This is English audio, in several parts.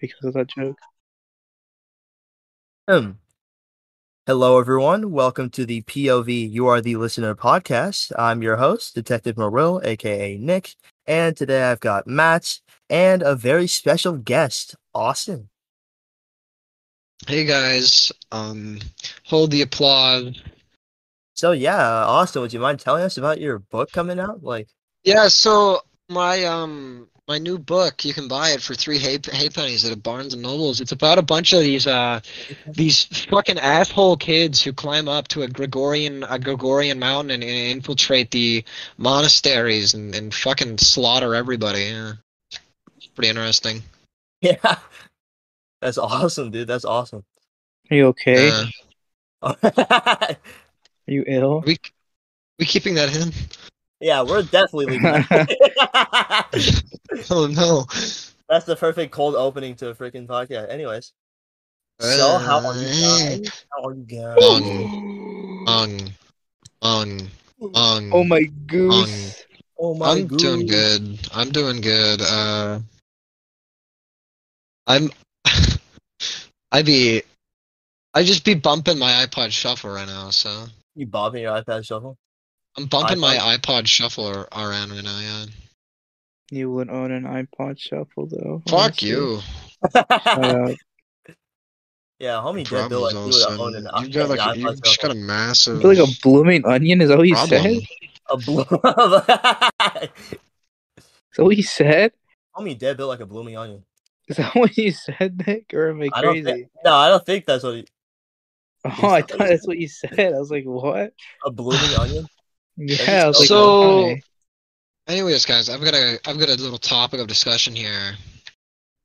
because of that joke. Um, hello, everyone. Welcome to the POV You Are the Listener podcast. I'm your host, Detective Marill, aka Nik, and today I've got Matt and a very special guest, Austin. Hey guys, um, hold the applause. So yeah, Austin, would you mind telling us about your book coming out? Like, Yeah, so my um my new book, you can buy it for three hay pennies at a Barnes and Nobles. It's about a bunch of these uh these fucking asshole kids who climb up to a Gregorian a Gregorian mountain and, and infiltrate the monasteries and, and fucking slaughter everybody. Yeah. It's pretty interesting. yeah, that's awesome, dude. That's awesome. Are you okay? Uh, Are you ill? we we keeping that in? Yeah, we're definitely leaving. Oh no. that's the perfect cold opening to a freaking podcast. Anyways, so how are you guys? How are you guys? Um, Ung, ung, ung. oh my goose. Oh my goodness. I'm doing good. I'm doing good. Uh, I'm. I be. I just be bumping my iPod Shuffle right now, so You bobbing your iPad shuffle? I'm bumping my iPod Shuffle ar- around right now. Yeah. You would own an iPod Shuffle though. Fuck honestly. you. Shut up. yeah, homie Dead Bill like Problems he all of a would own sudden. an You got like iPad a, you just got a massive You feel like a blooming onion? Is that what you problem. said? a blue. Is that what you said? homie Dead Bill like a blooming onion. Is that what you said, Nik? Or am I I don't crazy? think. No, I don't think that's what he, oh, I thought that's what you said. I was like, what? a blooming onion. Yeah, was like, So- why? Anyways, guys, I've got a I've got a little topic of discussion here.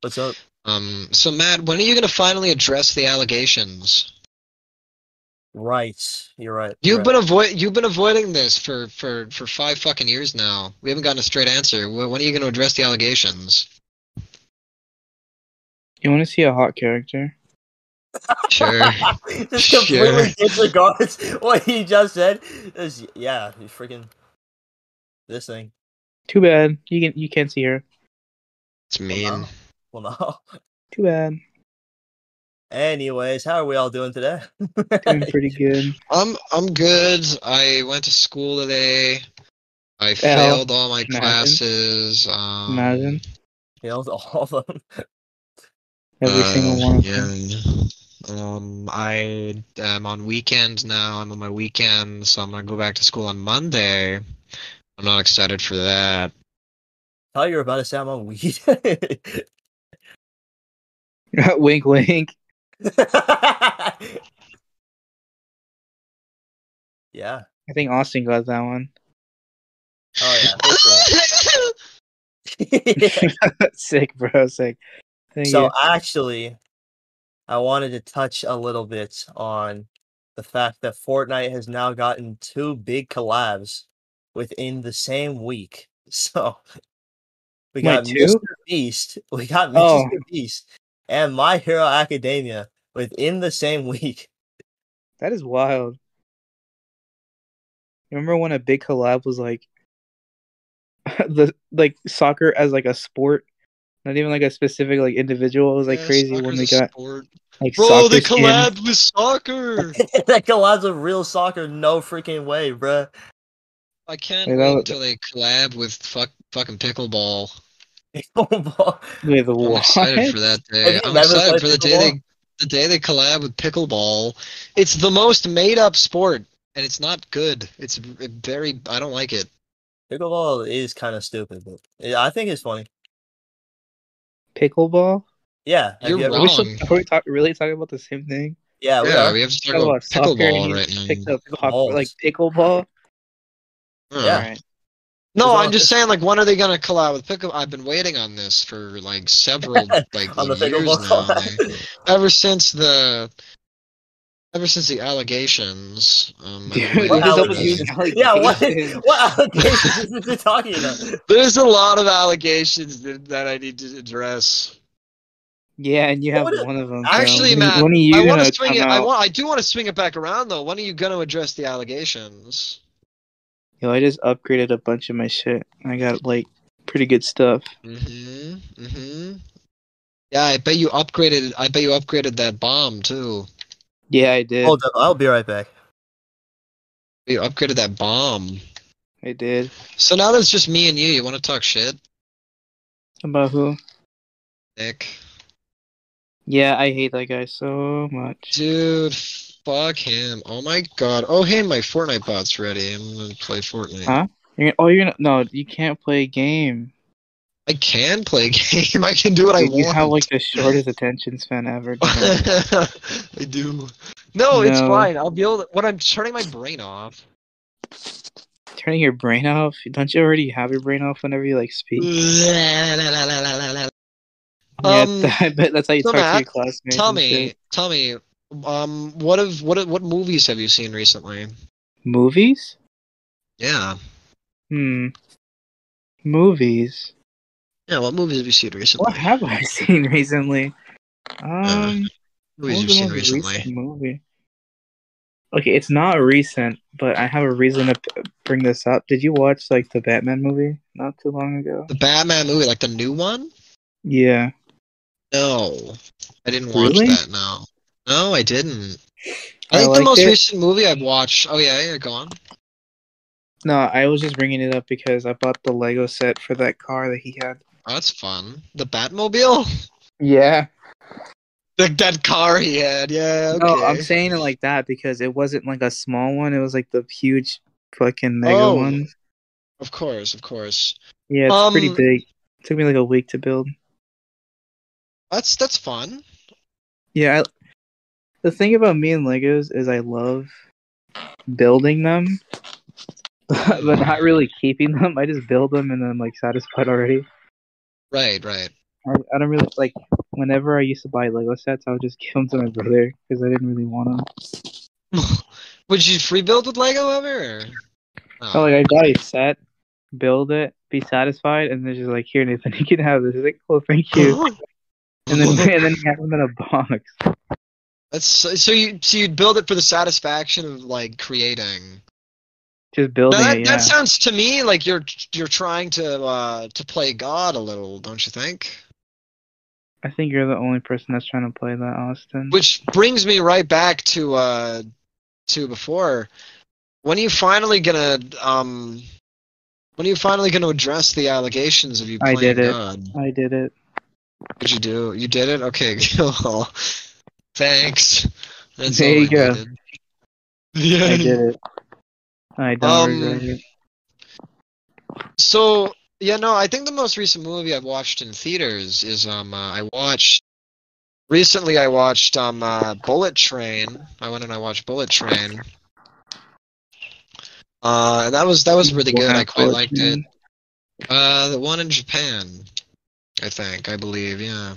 What's up? Um, so Matt, when are you gonna finally address the allegations? Right, you're right. You've you're been avoid you've been avoiding this for for for five fucking years now. We haven't gotten a straight answer. When when are you going to address the allegations? You want to see a hot character? Sure. right. just completely Sure. disregards what he just said. This- yeah, he's freaking this thing. Too bad. You can you can't see her. It's mean. Well, no. Too bad. Anyways, how are we all doing today? Doing pretty good. I'm I'm good. I went to school today. I failed all my Imagine. classes. Um, Imagine Failed all of them. every uh, single one. Of yeah. them. Um, I am on weekend now. I'm on my weekend, so I'm gonna go back to school on Monday. I'm not excited for that. I thought you were about to say I'm on weed. wink, wink. yeah. I think Austin got that one. Oh yeah. for sick, bro. Sick. Thank so you. actually, I wanted to touch a little bit on the fact that Fortnite has now gotten two big collabs within the same week. So we got? Mr. Beast, we got Mr. Oh. Beast, and My Hero Academia within the same week. That is wild. Remember when a big collab was like the like soccer as like a sport, not even like a specific like individual. It was like Yeah, crazy when soccer's they got sport. like Bro, soccer they skins. collabed with soccer. that collabs with real soccer, no freaking way, bruh. I can't Wait, wait was- until they collab with fuck fucking pickleball. Pickleball. Wait, the I'm what? excited for that day. I'm excited played for the day they the day they collab with pickleball. It's the most made up sport, and it's not good. It's very. I don't like it. Pickleball is kind of stupid, but I think it's funny. Pickleball? Yeah, You're you ever- Are we, still, Wrong. are we talk, really talking about the same thing? yeah, we yeah, are. we have to talk Talk about about pickleball right now. picked up Pickleballs. like pickleball. Huh. Alright. No, I'm all- just saying, like, when are they gonna collab with pickle? I've been waiting on this for like several like on the years now. collab. Ever since the, ever since the allegations. Um, I've Dude, What what is waiting up for with allegations? yeah, what allegations? what allegations is he talking about? There's a lot of allegations that, that I need to address. Yeah, and you have What is- one of them. Actually, so. Matt, when are you I want gonna swing come it. I want. I do want to swing it back around though. When are you gonna address the allegations? Yo, I just upgraded a bunch of my shit. I got like pretty good stuff. Mm-hmm. Mm-hmm. Yeah, I bet you upgraded. I bet you upgraded that bomb too. Yeah, I did. Hold up, I'll be right back. You upgraded that bomb. I did. So now there's just me and you. You want to talk shit, About who? Nik? Yeah, I hate that guy so much. Dude, fuck him. Oh my god. Oh hey, my Fortnite bot's ready. I'm gonna play Fortnite. Huh? You're gonna, oh, you're gonna no, you can't play a game. I can play a game. I can do what I Dude, you want. have like the shortest attention span ever. I do. No, it's fine. I'll be able to, when I'm turning my brain off. Turning your brain off? Don't you already have your brain off whenever you like speak? yeah, Um, I bet that's how you so talk to your classmates. Tell me, tell me, um, what have what what movies have you seen recently? Movies? Yeah, Hmm. Movies. Yeah. What movies have you seen recently? What have I seen recently? Um, what movies you've seen recently? recent movie? Okay, it's not recent, but I have a reason to p- bring this up. Did you watch like the Batman movie not too long ago? The Batman movie, like the new one? Yeah. No, I didn't watch Really? that. No, no, I didn't. I I think the most it. recent movie I've watched. Oh yeah, yeah. Go on. No, I was just bringing it up because I bought the Lego set for that car that he had. Oh, that's fun. The Batmobile. Yeah. The dead car he had. Yeah. Okay. No, I'm saying it like that because it wasn't like a small one. It was like the huge fucking mega Oh. one. Of course, of course. Yeah, it's pretty Um, big. took me like a week to build. That's that's fun. Yeah, I, the thing about me and Legos is I love building them, but not really keeping them. I just build them and then I'm like satisfied already. Right, right. I, I don't really like. Whenever I used to buy Lego sets, I would just give them to my brother because I didn't really want them. Would you free build with Lego ever? So like I buy a set, build it, be satisfied, and then just like here, Nathan, you can have this. It's like, cool, thank you. And then and then you have them in a box. That's so so you so you'd build it for the satisfaction of like creating. Just Now, building that, it. Yeah. that sounds to me like you're you're trying to uh to play God a little, don't you think? I think you're the only person that's trying to play that, Austin. Which brings me right back to uh to before. When are you finally gonna um when are you finally gonna address the allegations of you playing I did it. God? I did it. What'd you do? You did it? Okay. Thanks. That's There you I go. Yeah. I did it. I don't Um, regret it. So yeah, no, I think the most recent movie I've watched in theaters is um uh, I watched recently I watched um uh, Bullet Train. I went and I watched Bullet Train. Uh, and that was that was really good. I quite liked it. Uh, the one in Japan, I think, I believe, yeah,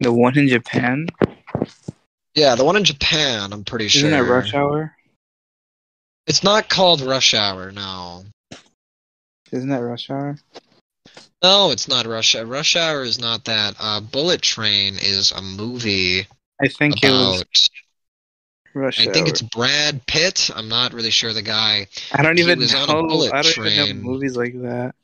The one in Japan? yeah, the one in Japan. I'm pretty sure. Isn't that Rush Hour? It's not called Rush Hour. No, Isn't that Rush Hour? no, it's not Rush Hour. Rush Hour is not that. Uh, Bullet Train is a movie I think it was about. Rush I Hour. think it's Brad Pitt. I'm not really sure the guy. I don't he even was know. on a bullet I don't even train. know movies like that.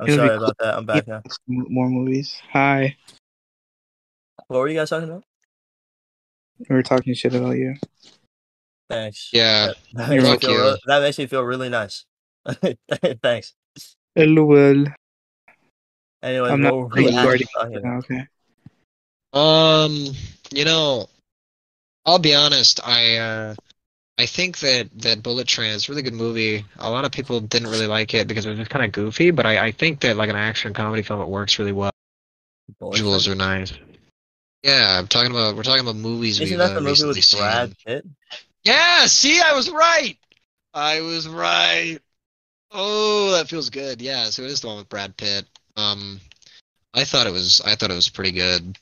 I'm It'll be sorry about that. I'm back now. More movies. Hi. What were you guys talking about? We were talking shit about you. Thanks. Yeah, That You're makes, me feel re- that makes me feel really nice. Thanks. LOL. Anyway, I'm not were we really actually guarding talking? Okay. Um, you know, I'll be honest. I uh, I think that that Bullet Train is a really good movie. A lot of people didn't really like it because it was just kind of goofy, but I, I think that like an action comedy film, it works really well. Bullet Visuals Train? are nice. Yeah, I'm talking about we're talking about movies Isn't we've that uh, the movie recently with Brad seen. Pitt? Yeah, see, I was right. I was right. Oh, that feels good. Yeah, so it is the one with Brad Pitt. Um, I thought it was I thought it was pretty good.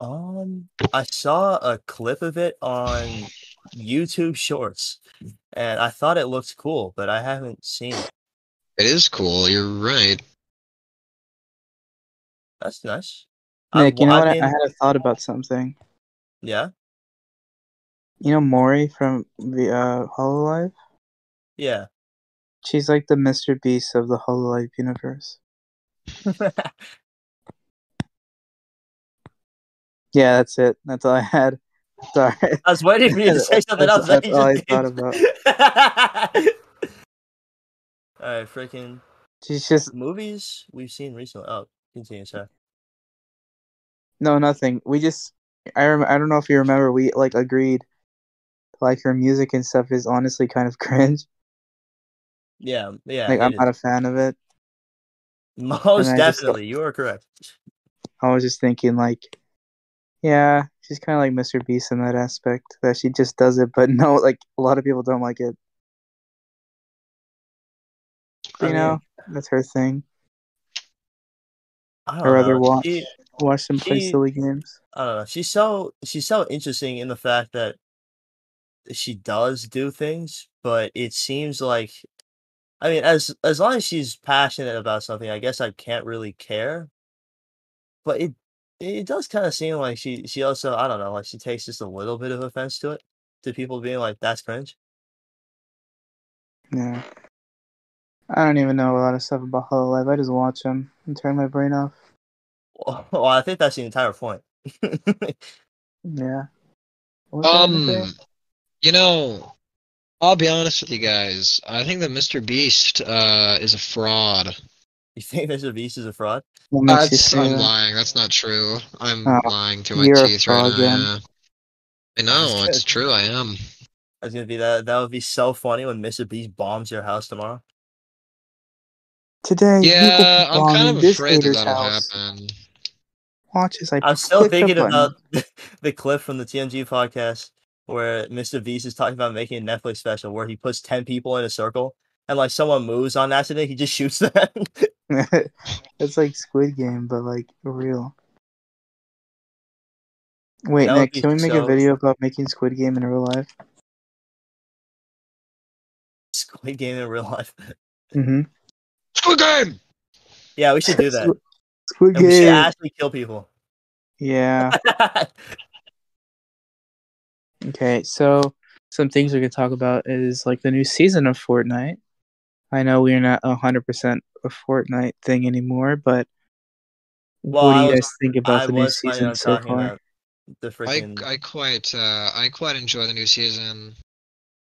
Um, I saw a clip of it on YouTube Shorts, and I thought it looked cool, but I haven't seen it. It is cool. You're right. That's nice. I- Nik, you know I what? Mean- I had a thought about something. Yeah, You know Mori from the uh, Hololive? yeah. She's like the Mr. Beast of the Hololive universe. Yeah, that's it. That's all I had. Sorry. I was waiting for you to say something else. That's, that that's all I just thought about. did. All right, freaking She's just movies we've seen recently. Oh, continue, sir. no nothing. We just I rem- I don't know if you remember we like agreed like her music and stuff is honestly kind of cringe. Yeah, yeah. like I'm is. not a fan of it. Most I just- definitely, you are correct. I was just thinking like yeah, she's kind of like Mr. Beast in that aspect that she just does it but no like a lot of people don't like it. I you mean, know, that's her thing. I rather know. watch She- watch them play silly games. I don't know. She's so she's so interesting in the fact that she does do things, but it seems like I mean, as as long as she's passionate about something, I guess I can't really care. But it it does kind of seem like she she also I don't know like she takes just a little bit of offense to it to people being like that's cringe. Yeah. I don't even know a lot of stuff about Hololive. I just watch them and turn my brain off. Well, I think that's the entire point. Yeah. What was I gonna say? Um, you know, I'll be honest with you guys. I think that Mr. Beast uh, is a fraud. you think Mr. Beast is a fraud? What makes you That's, I'm that? lying. That's not true. I'm Oh, lying to my teeth right fraud now. I know, it's true. I am. That's gonna be that. That would be so funny when Mr. Beast bombs your house tomorrow. Today, Yeah, I'm kind of afraid that that'll house. happen. Watch as I I'm still click the thinking about the clip from the TMG podcast where Mr. Beast is talking about making a Netflix special where he puts ten people in a circle and like someone moves on accident, he just shoots them. it's like Squid Game, but like real. Wait, That Nik, can we make so- a video about making Squid Game in real life? Squid Game in real life. Mm-hmm. Squid Game! yeah, we should do that. Squid And we should Game. actually kill people. Yeah. Okay, so some things we could talk about is like the new season of Fortnite. I know we're not hundred percent a Fortnite thing anymore, but Well, what do I you was- guys think about I the new season so far? the I freaking. I quite uh I quite enjoy the new season.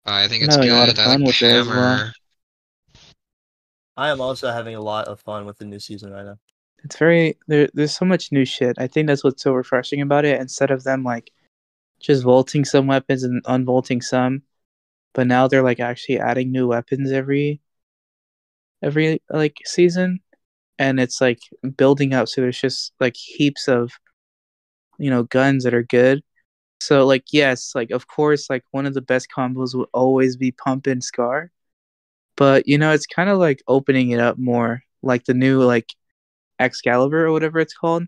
I think it's I'm a lot of good. I fun like with it as well. Hammer. I am also having a lot of fun with the new season right now. It's very there. There's so much new shit. I think that's what's so refreshing about it. Instead of them like just vaulting some weapons and unvaulting some, but now they're like actually adding new weapons every every like season, and it's like building up. So there's just like heaps of you know guns that are good. So like yes, like of course, like one of the best combos will always be pump and scar, but you know it's kind of like opening it up more. Like the new like Excalibur or whatever it's called.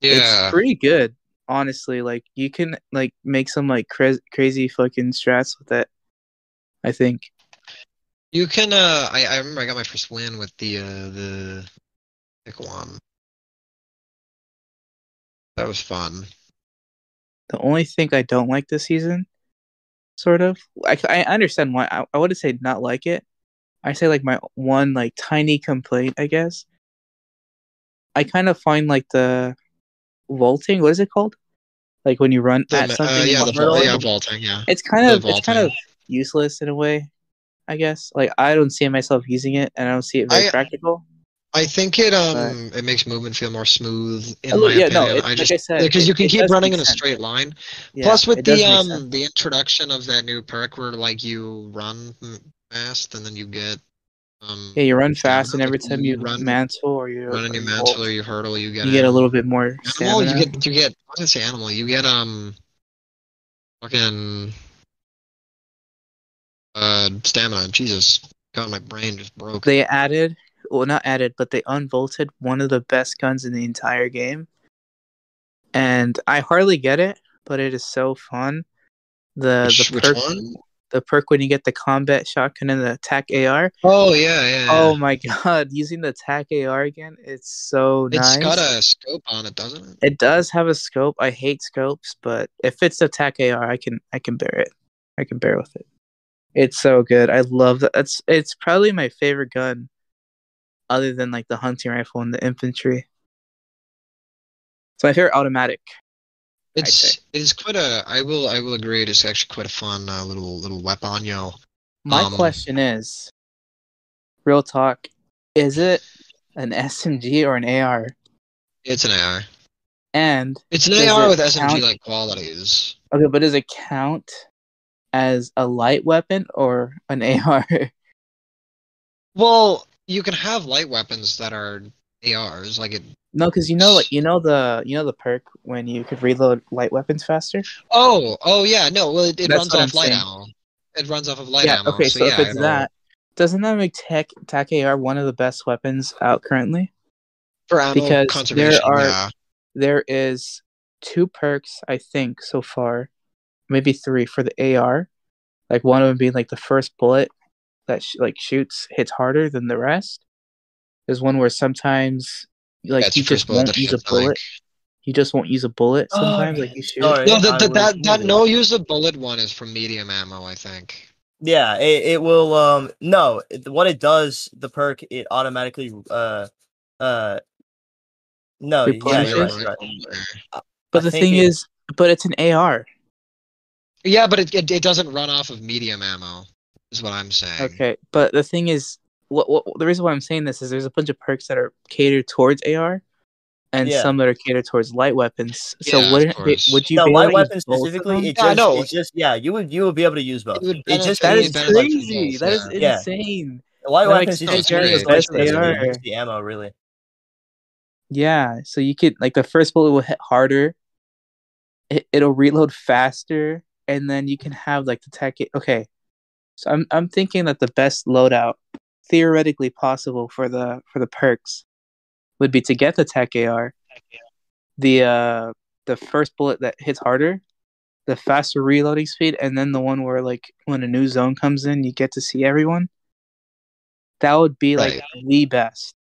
Yeah. It's pretty good, honestly. Like you can like make some like cra- crazy fucking strats with it. I think. You can uh I, I remember I got my first win with the uh the one. That was fun. The only thing I don't like this season, sort of, I, I understand why. I, I wouldn't say not like it. I say like my one like tiny complaint, I guess. I kind of find like the vaulting. What is it called? Like when you run The, at something. uh, yeah, the vault vault, it, yeah, vaulting, yeah. It's kind the of it's kind of useless in a way. I guess like I don't see myself using it, and I don't see it very I- practical. I think it um it makes movement feel more smooth in Oh, my yeah, no, opinion. it- I just because it- you can keep running in a straight line. Yeah, Plus with the um the introduction of that new perk where like you run fast and then you get um Yeah, you run fast, and every time you run mantle or you run and you mantle or you hurdle you get you get a little bit more animal stamina. you get you get I gonna say animal you get um fucking uh stamina Jesus God my brain just broke. They added, well, not added, but they unvaulted one of the best guns in the entire game, and I hardly get it, but it is so fun. The which, the perk, one? The perk when you get the combat shotgun and the attack AR. Oh yeah yeah. Oh my god, using the attack AR again, it's so It's nice. It's got a scope on it, doesn't it? It does have a scope. I hate scopes, but if it's the attack AR, I can I can bear it. I can bear with it. It's so good. I love that. It's it's probably my favorite gun, other than like the hunting rifle and the infantry. It's my favorite automatic. It's it is quite a. I will I will agree. It is actually quite a fun uh, little little weapon, yo. My Um, question is, real talk, is it an SMG or an AR? It's an AR. And It's an AR it with SMG like qualities. okay, but does it count as a light weapon or an AR? Well, you can have light weapons that are ARs. Like it. no, because you know, like you know the you know the perk when you could reload light weapons faster. Oh, oh yeah. No, well, it, it runs off I'm light saying. ammo. It runs off of light yeah. ammo. okay, so, yeah, if it's that, doesn't that make Tech Tac AR one of the best weapons out currently? for ammo because there are- yeah. there is two perks I think so far, maybe three for the AR. Like one of them being like the first bullet that sh- like shoots hits harder than the rest. There's one where sometimes like That's you just won't use a hits, like- bullet. You just won't use a bullet Oh, sometimes. okay. like you shoot. Sorry. No, the, I the, that that no use a bullet one is from medium ammo, I think. Yeah, it, it will. Um, no, it, what it does, the perk, it automatically. Uh, uh, no, yeah, you're right. You're right. But I the thing it- is, but it's an AR. Yeah, but it, it it doesn't run off of medium ammo. Is what I'm saying. Okay, but the thing is, what, what the reason why I'm saying this is there's a bunch of perks that are catered towards AR, and Yeah. some that are catered towards light weapons. So Yeah, wouldn't it, would you no, be able light to use weapons both of specifically. them? It Yeah, I just, know. it just, yeah, you would, you would be able to use both. It It just, That benefit- is benefit from crazy. both, That is yeah. Yeah. insane. light that weapons. makes It just AR is the best AR. the ammo, really. Yeah, so you could like the first bullet will hit harder. It, it'll reload faster, and then you can have like the tech. Okay, so I'm I'm thinking that the best loadout, theoretically possible for the for the perks, would be to get the tech AR, the uh the first bullet that hits harder, the faster reloading speed, and then the one where like when a new zone comes in, you get to see everyone. That would be like Right. the best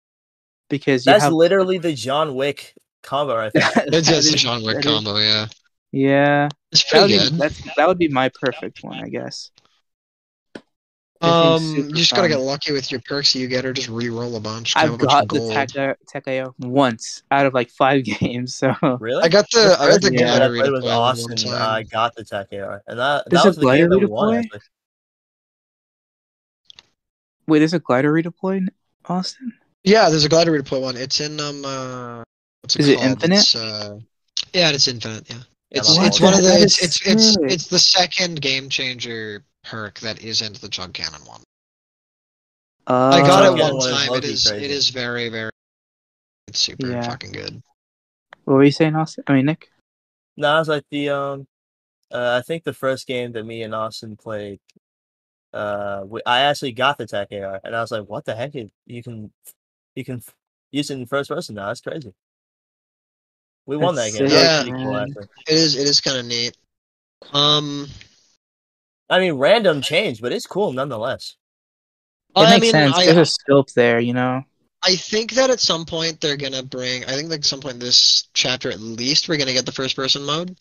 because you That's have literally the John Wick combo right there. It's That just a John Wick that is- combo, yeah. Yeah, It's that would, be, that's, that would be my perfect one, I guess. I think Um, you just gotta fun. get lucky with your perks you get, or just re-roll a bunch. have a I've bunch got of the gold. Tech Tech AO once out of like five games, so Really? I got the I got the first game that I played was redeploy one Austin. time. I got the Tech AR, and that, There's that a was the game glider that we won. redeploy? Wait, there's a glider redeploy in Austin. Yeah, there's a glider redeploy one. It's in um uh what's it Is it infinite? It's, uh, yeah, it's infinite. Yeah, Yeah, it's it's one of the it's it's it's, it's the second game changer perk that isn't the chug cannon one. Uh, I got it one one time. It low-key is crazy. it is very very it's super Yeah. fucking good. What were you saying, Austin? I mean, Nik. No, I was like the um, uh, I think the first game that me and Austin played, uh, we, I actually got the Tech AR, and I was like, "What the heck? You you can, you can use it in first person now. That's crazy." We won that game. sick, That was cool, It is it is kind of neat. Um, I mean, random change, but it's cool nonetheless. It I makes mean, sense. I, There's a scope there, you know. I think that at some point they're gonna bring. I think like some point this chapter at least we're gonna get the first person mode.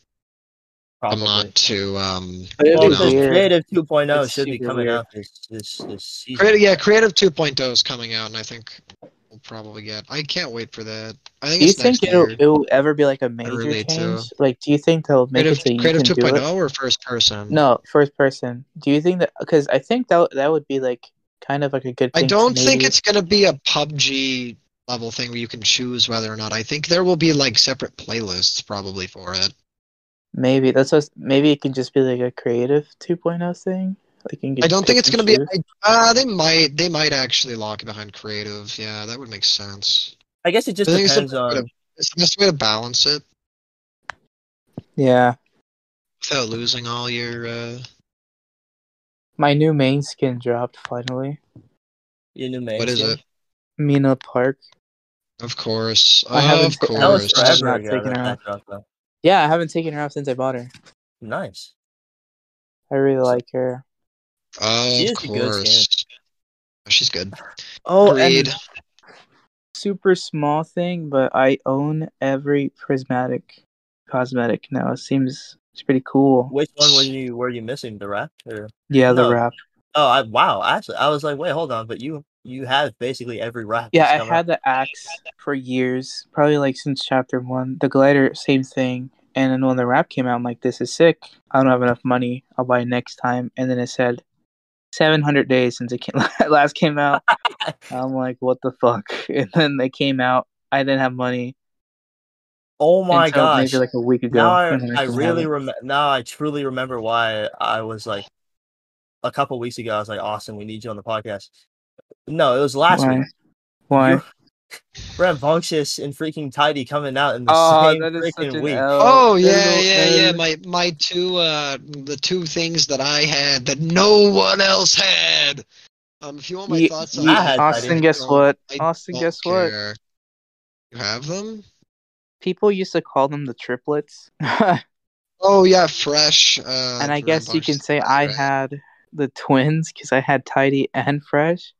I'm Probably. not too um. Well, be you know. because weird. Creative 2.0 It's should be coming weird. out this this this season. Creative, yeah, Creative 2.0 is coming out, and I think we'll probably get. I can't wait for that. I think Do you it's think it'll it will ever be like a major relate to. change? Like, do you think they'll make Creative, it so you Creative can do it? 2.0 or first person? No, first person. Do you think that? Because I think that that would be like kind of like a good. I don't think it's gonna be a PUBG level thing where you can choose whether or not. I think there will be like separate playlists probably for it. Maybe that's what. Maybe it can just be like a creative 2.0 thing. Like you can I don't think it's gonna be. choose. Uh, they might. They might actually lock it behind creative. Yeah, that would make sense. I guess it just I think it's depends the- on. It's the best way to balance it Yeah, without losing all your. uh my new main skin dropped finally. your new main What is skin. it? Mina Park. Of course. I haven't of ta- course. I not ago. taken her off. Yeah, I haven't taken her off since I bought her. Nice. I really like her. Oh, She of is good course. Oh, she's good. Oh, Agreed. and super small thing, but I own every prismatic cosmetic now. It seems it's pretty cool. Which one were you were you missing? The wrap? Or... Yeah, the No. wrap. Oh, I, wow! Actually, I was like, wait, hold on, but you you have basically every wrap. Yeah, I had the axe for years, probably like since chapter one. The glider, same thing. And then when the wrap came out, I'm like, this is sick. I don't have enough money. I'll buy it next time. And then it said 700 days since it came, last came out. I'm like, what the fuck? And then they came out. I didn't have money. Oh my gosh! Maybe like a week ago. now I, I really remember. Now I truly remember why I was like a couple weeks ago. I was like, Austin, we need you on the podcast. No, it was last Why? week. Why? You- Rambunctious and freaking Tidy coming out in the Oh, same that is such freaking week. L. Oh yeah, is yeah, a yeah. My my two uh the two things that I had that no one else had. Um, if you want my Ye- thoughts on ye- I had Austin, guess what? I Austin, don't guess what? You have them? People used to call them the triplets. Oh yeah, fresh. Uh, and I guess you can say guys, I had the twins because I had Tidy and Fresh.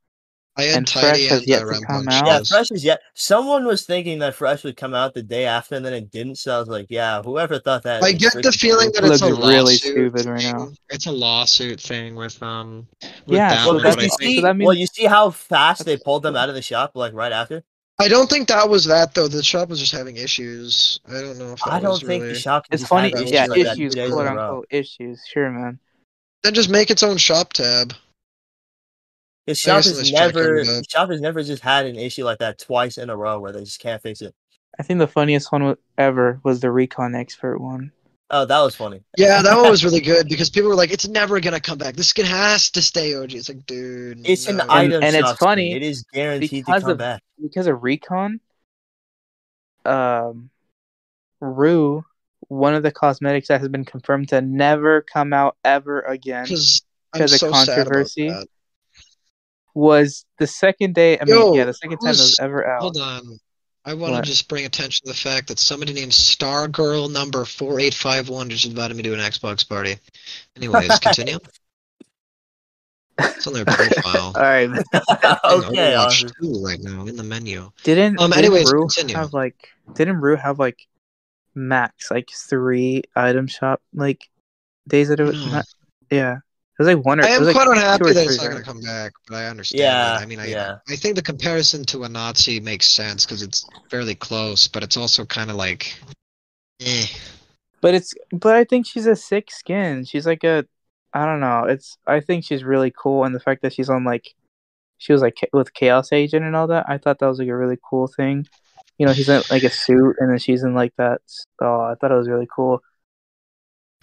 I had and Tidy Fresh has yet to come out. Yeah, Fresh is yet. Someone was thinking that Fresh would come out the day after, and then it didn't. So I was like, yeah, whoever thought that. I get the feeling that it's a Looks really lawsuit stupid right thing. now. It's a lawsuit thing with um. With Yeah, that so one, Well, but because I you see, so means- well, you see how fast they pulled them out of the shop, like right after. I don't think that was that though. The shop was just having issues. I don't know if that I don't was think really... the shop. It's funny, have issues yeah, like issues, quote unquote issues. Sure, man. Then just make its own shop tab. His shop has never, on that. his shop has never just had an issue like that twice in a row where they just can't fix it. I think the funniest one ever was the recon expert one. Oh, that was funny. Yeah, that one was really good because people were like, "It's never gonna come back. This skin has to stay OG." It's like, dude, It's an no. item and it's shop skin. funny It is guaranteed to because come of- back. because of recon. Um, Rue, one of the cosmetics that has been confirmed to never come out ever again, because of so sad about controversy. That. was the second day. I mean, Yo, yeah, the second time it was ever out. Hold on. I want to just bring attention to the fact that somebody named Stargirl number four eight five one just invited me to an Xbox party. Anyways, continue. It's on their profile. All right, okay, Overwatch Austin. 2 right now in the menu. didn't Um, didn't anyways, Rue continue. have like didn't Rue have like max like three item shop like days that it was No. not, yeah it was like one or I am was like quite unhappy that it's three, not going to come back, but I understand. Yeah, that. I mean, I yeah. I think the comparison to a Nazi makes sense because it's fairly close, but it's also kind of like, eh. But it's but I think she's a sick skin. She's like a I don't know. It's I think she's really cool and the fact that she's on like she was like with Chaos Agent and all that. I thought that was like a really cool thing. You know, she's in like a suit and then she's in like that. Oh, I thought it was really cool.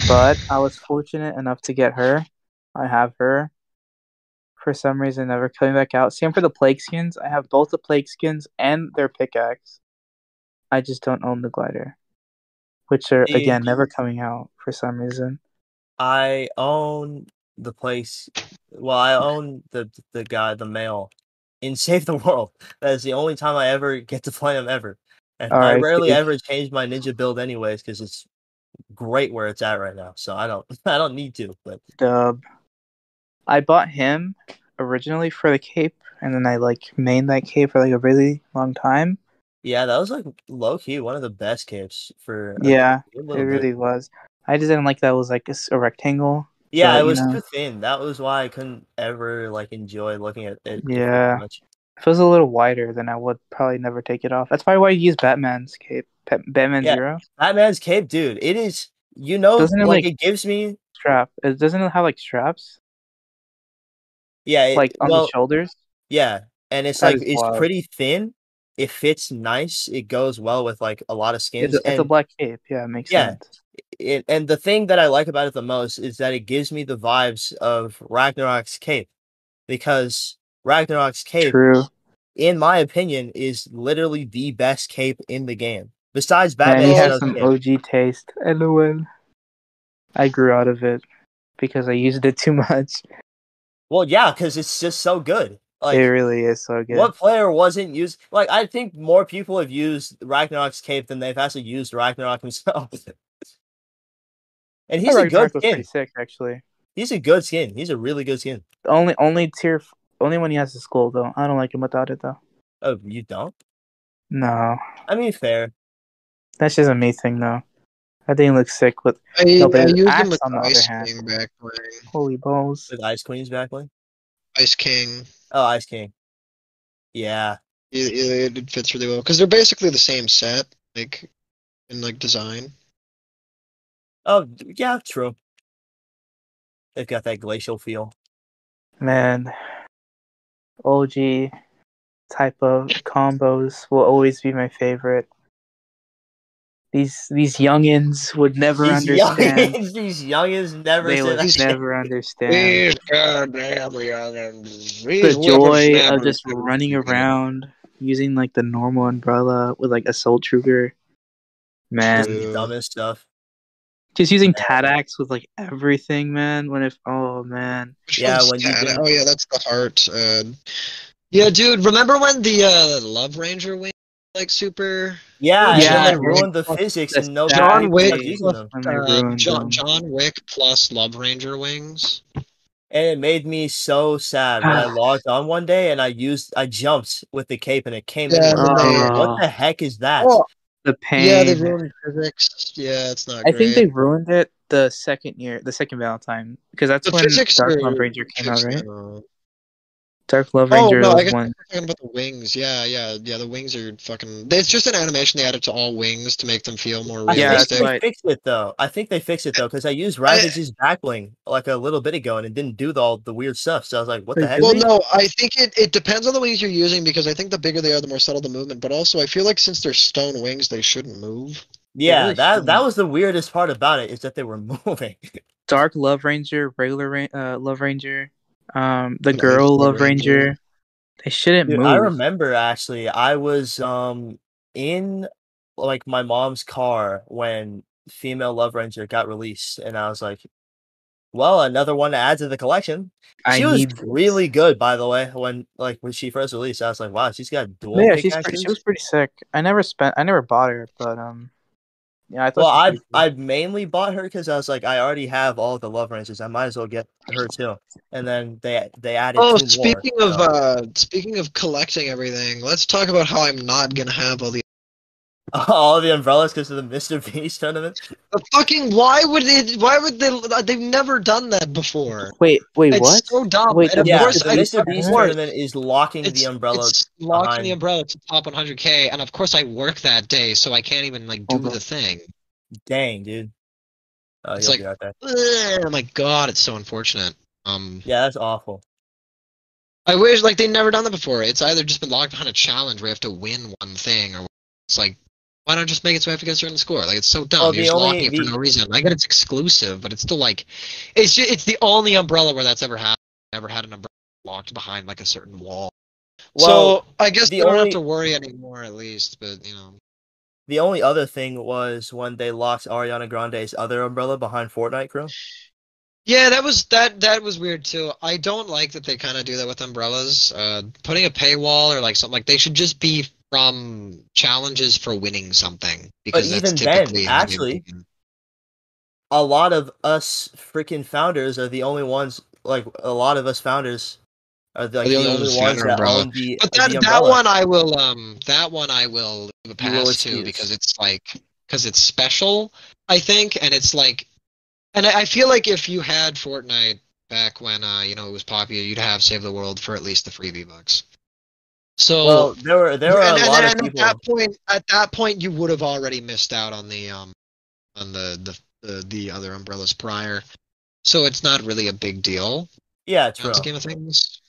But I was fortunate enough to get her. I have her. For some reason, never coming back out. Same for the plague skins. I have both the plague skins and their pickaxe. I just don't own the glider, which are See- again never coming out for some reason. I own the place. Well, I own the the guy, the male, in Save the World. That is the only time I ever get to play him ever. And I Alright, rarely ever change my ninja build anyways because it's great where it's at right now. So I don't I don't need to. But Dub. I bought him originally for the cape, and then I like mained that cape for like a really long time. yeah, that was like low key one of the best capes for Yeah, it bit. really was. I just didn't like that it was like a, rectangle. Yeah, but, it you was know. too thin. That was why I couldn't ever like enjoy looking at it. Yeah. Much. If it was a little wider, then I would probably never take it off. That's probably why I use Batman's cape, Batman Yeah. Zero Batman's cape, dude. It is. You know, Doesn't it, like, like- it gives me. strap. It doesn't it have like straps, Yeah, it, like on well, the shoulders. Yeah, and it's That like it's wild. pretty thin. It fits nice. It goes well with like a lot of skins. It's a, it's a black cape. Yeah, it makes Yeah. sense. it, and the thing that I like about it the most is that it gives me the vibes of Ragnarok's cape, because Ragnarok's cape, True. in my opinion, is literally the best cape in the game. Besides Man, Batman, he has some cape. OG taste. LOL. I grew out of it because I used it too much. Well, yeah, because it's just so good. Like, it really is so good. what player wasn't used? Like, I think more people have used Ragnarok's cape than they've actually used Ragnarok himself. and he's a good was pretty skin. sick, actually. He's a good skin. He's a really good skin. Only only tier f- only when he has the skull though. I don't like him without it though. Oh, you don't? No, I mean, fair. that's just a me thing though. I think he looks sick with I, No, but I used axe, him with on the other Ice hand- King back when holy balls. With Ice Queen's backbling. Ice King. Oh, Ice King. Yeah. It, it, it fits really well because they're basically the same set, like in like design. Oh yeah, true. They've got that glacial feel. Man, OG type of combos will always be my favorite. These these youngins would never these understand. youngins, these youngins never they said would never understand These goddamn youngins. the joy of whippersnappers. just running around using like the normal umbrella with like assault trooper. Man, dumbest stuff. just using Tat Axe with like everything, man. When if oh man, Which Yeah, when you Oh yeah, that's the heart. Uh, yeah, dude. Remember when the uh, Love Ranger wing like super? Yeah, Yeah, yeah, they ruined the physics and no John Wick kept using was- them. when they Uh, John. John Wick plus Love Ranger wings. And it made me so sad when I logged on one day and I used I jumped with the cape and it came. Yeah, the and cape. what the heck is that? Oh, the pain. yeah, they ruined physics. Yeah, it's not. I great. think they ruined it the second year, the second Valentine, because that's The when Dark Love Ranger came out, right? Uh, Dark Love Oh Ranger no, I guess one. Talking about the wings. Yeah, yeah, yeah. The wings are fucking. It's just an animation they added to all wings to make them feel more I Yeah, think that's they right. fixed it though. I think they fixed it though because I used Ravage's backbling like a little bit ago and it didn't do the, all the weird stuff. So I was like, "What the heck?" Well, no, I think it, it depends on the wings you're using because I think the bigger they are, the more subtle the movement. But also, I feel like since they're stone wings, they shouldn't move. Yeah, really that that shouldn't. was the weirdest part about it is that they were moving. Dark Love Ranger, regular uh, Love Ranger, um, the Nice girl Love Ranger. Ranger. They shouldn't Dude, move. I remember actually, I was um in like my mom's car when Female Love Ranger got released, and I was like, "Well, another one to add to the collection." I She was need this. really good, by the way. When like when she first released, I was like, "Wow, she's got dual Yeah, she's pretty, she was pretty sick. I never spent. I never bought her, but um, yeah, I thought. Well, I was pretty I mainly bought her because I was like, I already have all the Love Rangers. I might as well get her too. And then they they added. Oh, two speaking more, of so- uh, speaking of collecting everything, let's talk about how I'm not gonna have all the all the umbrellas because of the Mr. Beast tournament. the fucking. Why would it? Why would they? They've never done that before. Wait, wait, It's what? so dumb. Wait, and of the Yeah, course, the I, Mr. of Beast course, tournament is locking it's, the umbrella. it's locking behind- the umbrella to top 100k, and of course I work that day, so I can't even like do Hold on. the thing. Dang, dude. Oh, It's like- be right there. Ugh, Oh my god, it's so unfortunate. Um, Yeah, that's awful. I wish like they'd never done that before. It's either just been locked behind a challenge where you have to win one thing, or it's like, why not just make it so I have to get a certain score? Like it's so dumb. Well, You're just only- locking it for the- no reason. I get it's exclusive, but it's still like, it's just, it's the only umbrella where that's ever happened. Never had an umbrella locked behind like a certain wall. Well, so I guess the they don't only- have to worry anymore, at least. But you know, the only other thing was when they locked Ariana Grande's other umbrella behind Fortnite crew. Yeah, that was that that was weird too. I don't like that they kind of do that with umbrellas. Uh, putting a paywall or like something like they should just be from challenges for winning something because that's even then, actually. A lot of us freaking founders are the only ones. Like a lot of us founders are the, like, the the, only ones that umbrella. own the, But the that that one I will um that one I will give a pass to because it's like because it's special I think and it's like and I I feel like if you had Fortnite back when uh you know it was popular you'd have Save the World for at least the freebie bucks. So Well, there were there were and, a and lot of at that point, at that point, you would have already missed out on the um, on the the the, the other umbrellas prior. So it's not really a big deal Yeah, true. scheme of things.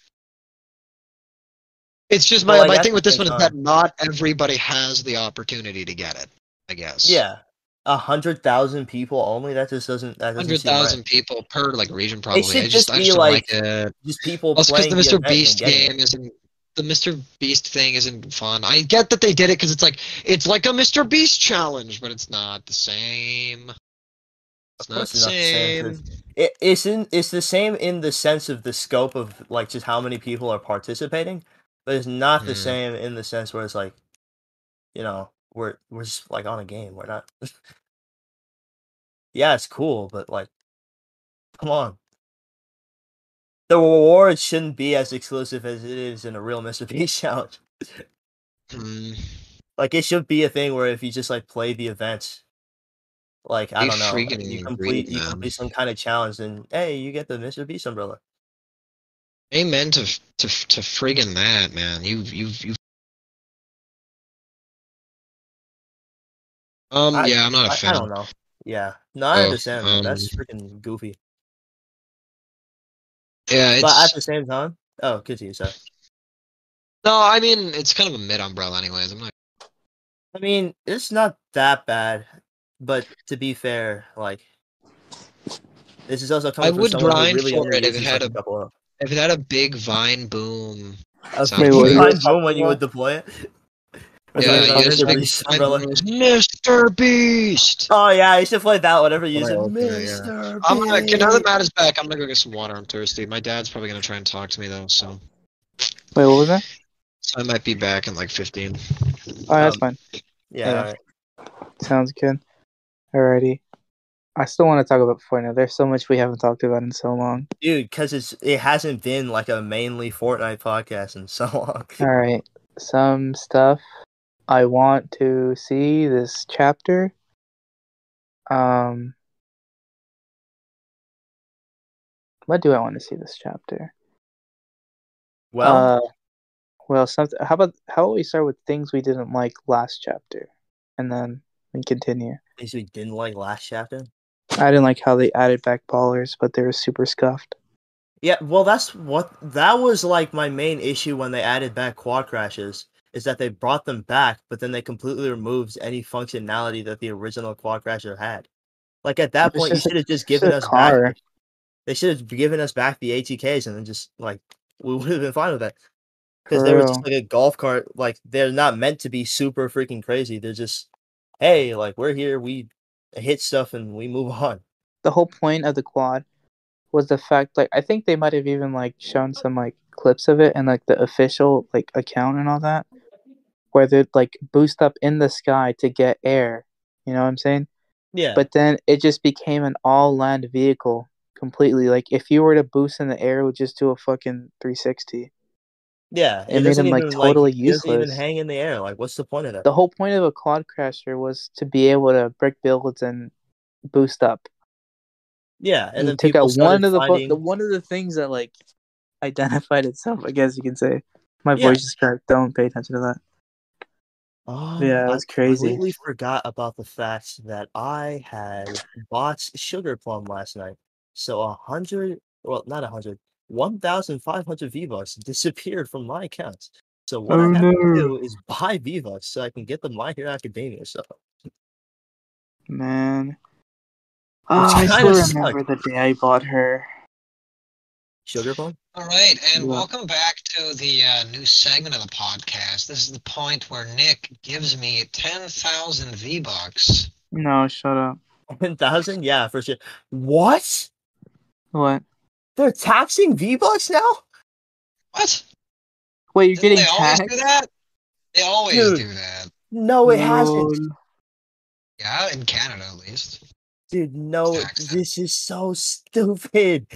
It's just my, like, my thing with this one is that not everybody has the opportunity to get it. I guess. Yeah, a hundred thousand people only. That just doesn't. That doesn't Hundred right. people per like region probably. It should I just, just I be just like like it. Just people Also, because the Mr. Beast game isn't the Mr. Beast thing isn't fun. I get that they did it because it's like it's like a Mr. Beast challenge, but it's not the same. It's Of not course the it's not the same, same. It, it's in. It's the same in the sense of the scope of like just how many people are participating, but it's not the Hmm. same in the sense where it's like, you know, we're we're just like on a game. We're not. yeah, it's cool, but like, come on. The rewards shouldn't be as exclusive as it is in a real Mr. Beast challenge. Hmm. Like it should be a thing where if you just like play the events, like I You don't know, freaking you complete you complete some kind of challenge, and hey, you get the Mr. Beast umbrella. Amen to to to friggin' that, man. You you you. Um. I- yeah, I'm not a I, I fan. I don't know. Yeah, no, I Oh, understand. um, That's freaking goofy. Yeah, it's, But at the same time, oh, good to continue, sorry. no, I mean it's kind of a mid umbrella, anyways. I'm not. I mean, it's not that bad, but to be fair, like this is also coming I from would grind really for it if uses, it had a- If it had a big vine boom, That's Sounds big good. vine boom when you would deploy it. Or yeah, something you like had a Mr. Beast vine umbrella. boom, it was Mr. Beast. Oh yeah, I should play that whenever you use it. I'll yeah. Mr. I'm gonna. Beast. Now that Matt is back, I'm gonna go get some water. I'm thirsty. My dad's probably gonna try and talk to me though, so, Wait, what was that? so I might be back in like 15. Oh, that's Um, fine. Yeah, Yeah. alright. Sounds good. Alrighty. I still want to talk about Fortnite. There's so much we haven't talked about in so long. dude, because it's it hasn't been like a mainly Fortnite podcast in so long. Alright. Some stuff I want to see this chapter. Um what do I want to see this chapter? Well, uh, well, something. How about how about we start with things we didn't like last chapter, and then we continue. things we didn't like last chapter. I didn't like how they added back ballers, but they were super scuffed. Yeah, well, that's what that was like my main issue when they added back quad crashes is that they brought them back, but then they completely removed any functionality that the original quad crasher had. Like at that point, you should have just given us car. back. They should have given us back the ATKs and then just like we would have been fine with that because they were just like a golf cart. Like they're not meant to be super freaking crazy. They're just hey, like we're here, we hit stuff and we move on. The whole point of the quad was the fact, like, I think they might have even like shown some like clips of it and like the official like account and all that, where they'd like boost up in the sky to get air. You know what I'm saying? Yeah, But then it just became an all land vehicle completely. Like if you were to boost in the air, it would just do a fucking 360. yeah, it made doesn't him, like, even, totally it doesn't even hang in the air. Like, what's the point of that? The whole point of a quad crasher was to be able to brick builds and boost up. Yeah, and And then took people out one of the, finding, the one of the things that like identified itself. I guess you can say. My Yeah. voice is cracked. Don't pay attention to that. Oh, Yeah, I was crazy. completely forgot about the fact that I had bought sugar plum last night. So a hundred, well, not a hundred, one thousand five hundred V bucks disappeared from my account. So what Oh, I have to no. do is buy V bucks so I can get the My Hero Academia stuff. Man. Oh, I still remember the day I bought her. Sugar plum? All right, and Yeah. welcome back to the uh, new segment of the podcast. This is the point where Nick gives me 10,000 V bucks. No, shut up. One thousand? Yeah, for sure. What? What? They're taxing V bucks now? What? Wait, you're Didn't getting they always taxed? do that? They always Dude. do that. No, it hasn't. Yeah, in Canada at least. Dude, no, this is so stupid.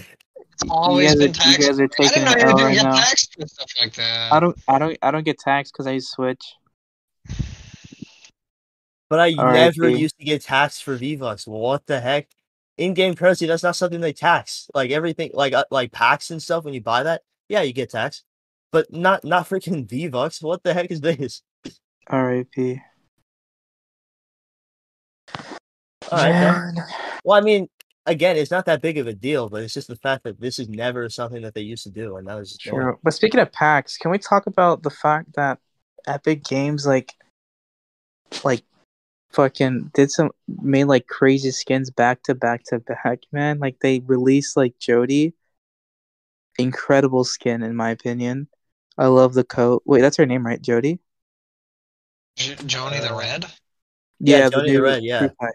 It's always you guys, been are, you guys are I taking didn't know you L right get now. taxed and stuff like that. I don't, I don't, I don't get taxed because I Switch. But I All right, never B. used to get taxed for V-Bucks. What the heck? In-game currency, that's not something they tax. Like everything, like uh, like packs and stuff. When you buy that, yeah, you get taxed, but not not freaking V-Bucks. What the heck is this? R.I.P. All right. Man. Well, I mean, again, it's not that big of a deal, but it's just the fact that this is never something that they used to do, and that was just annoying. True. But speaking of packs, can we talk about the fact that Epic Games like like fucking did some made like crazy skins back to back to back, man? Like they released like Jody. Incredible skin in my opinion. I love the coat. Wait, that's her name, right? Jody? J- Joni the Uh, Red? Yeah, the Jody the new Red, yeah. fruit pie.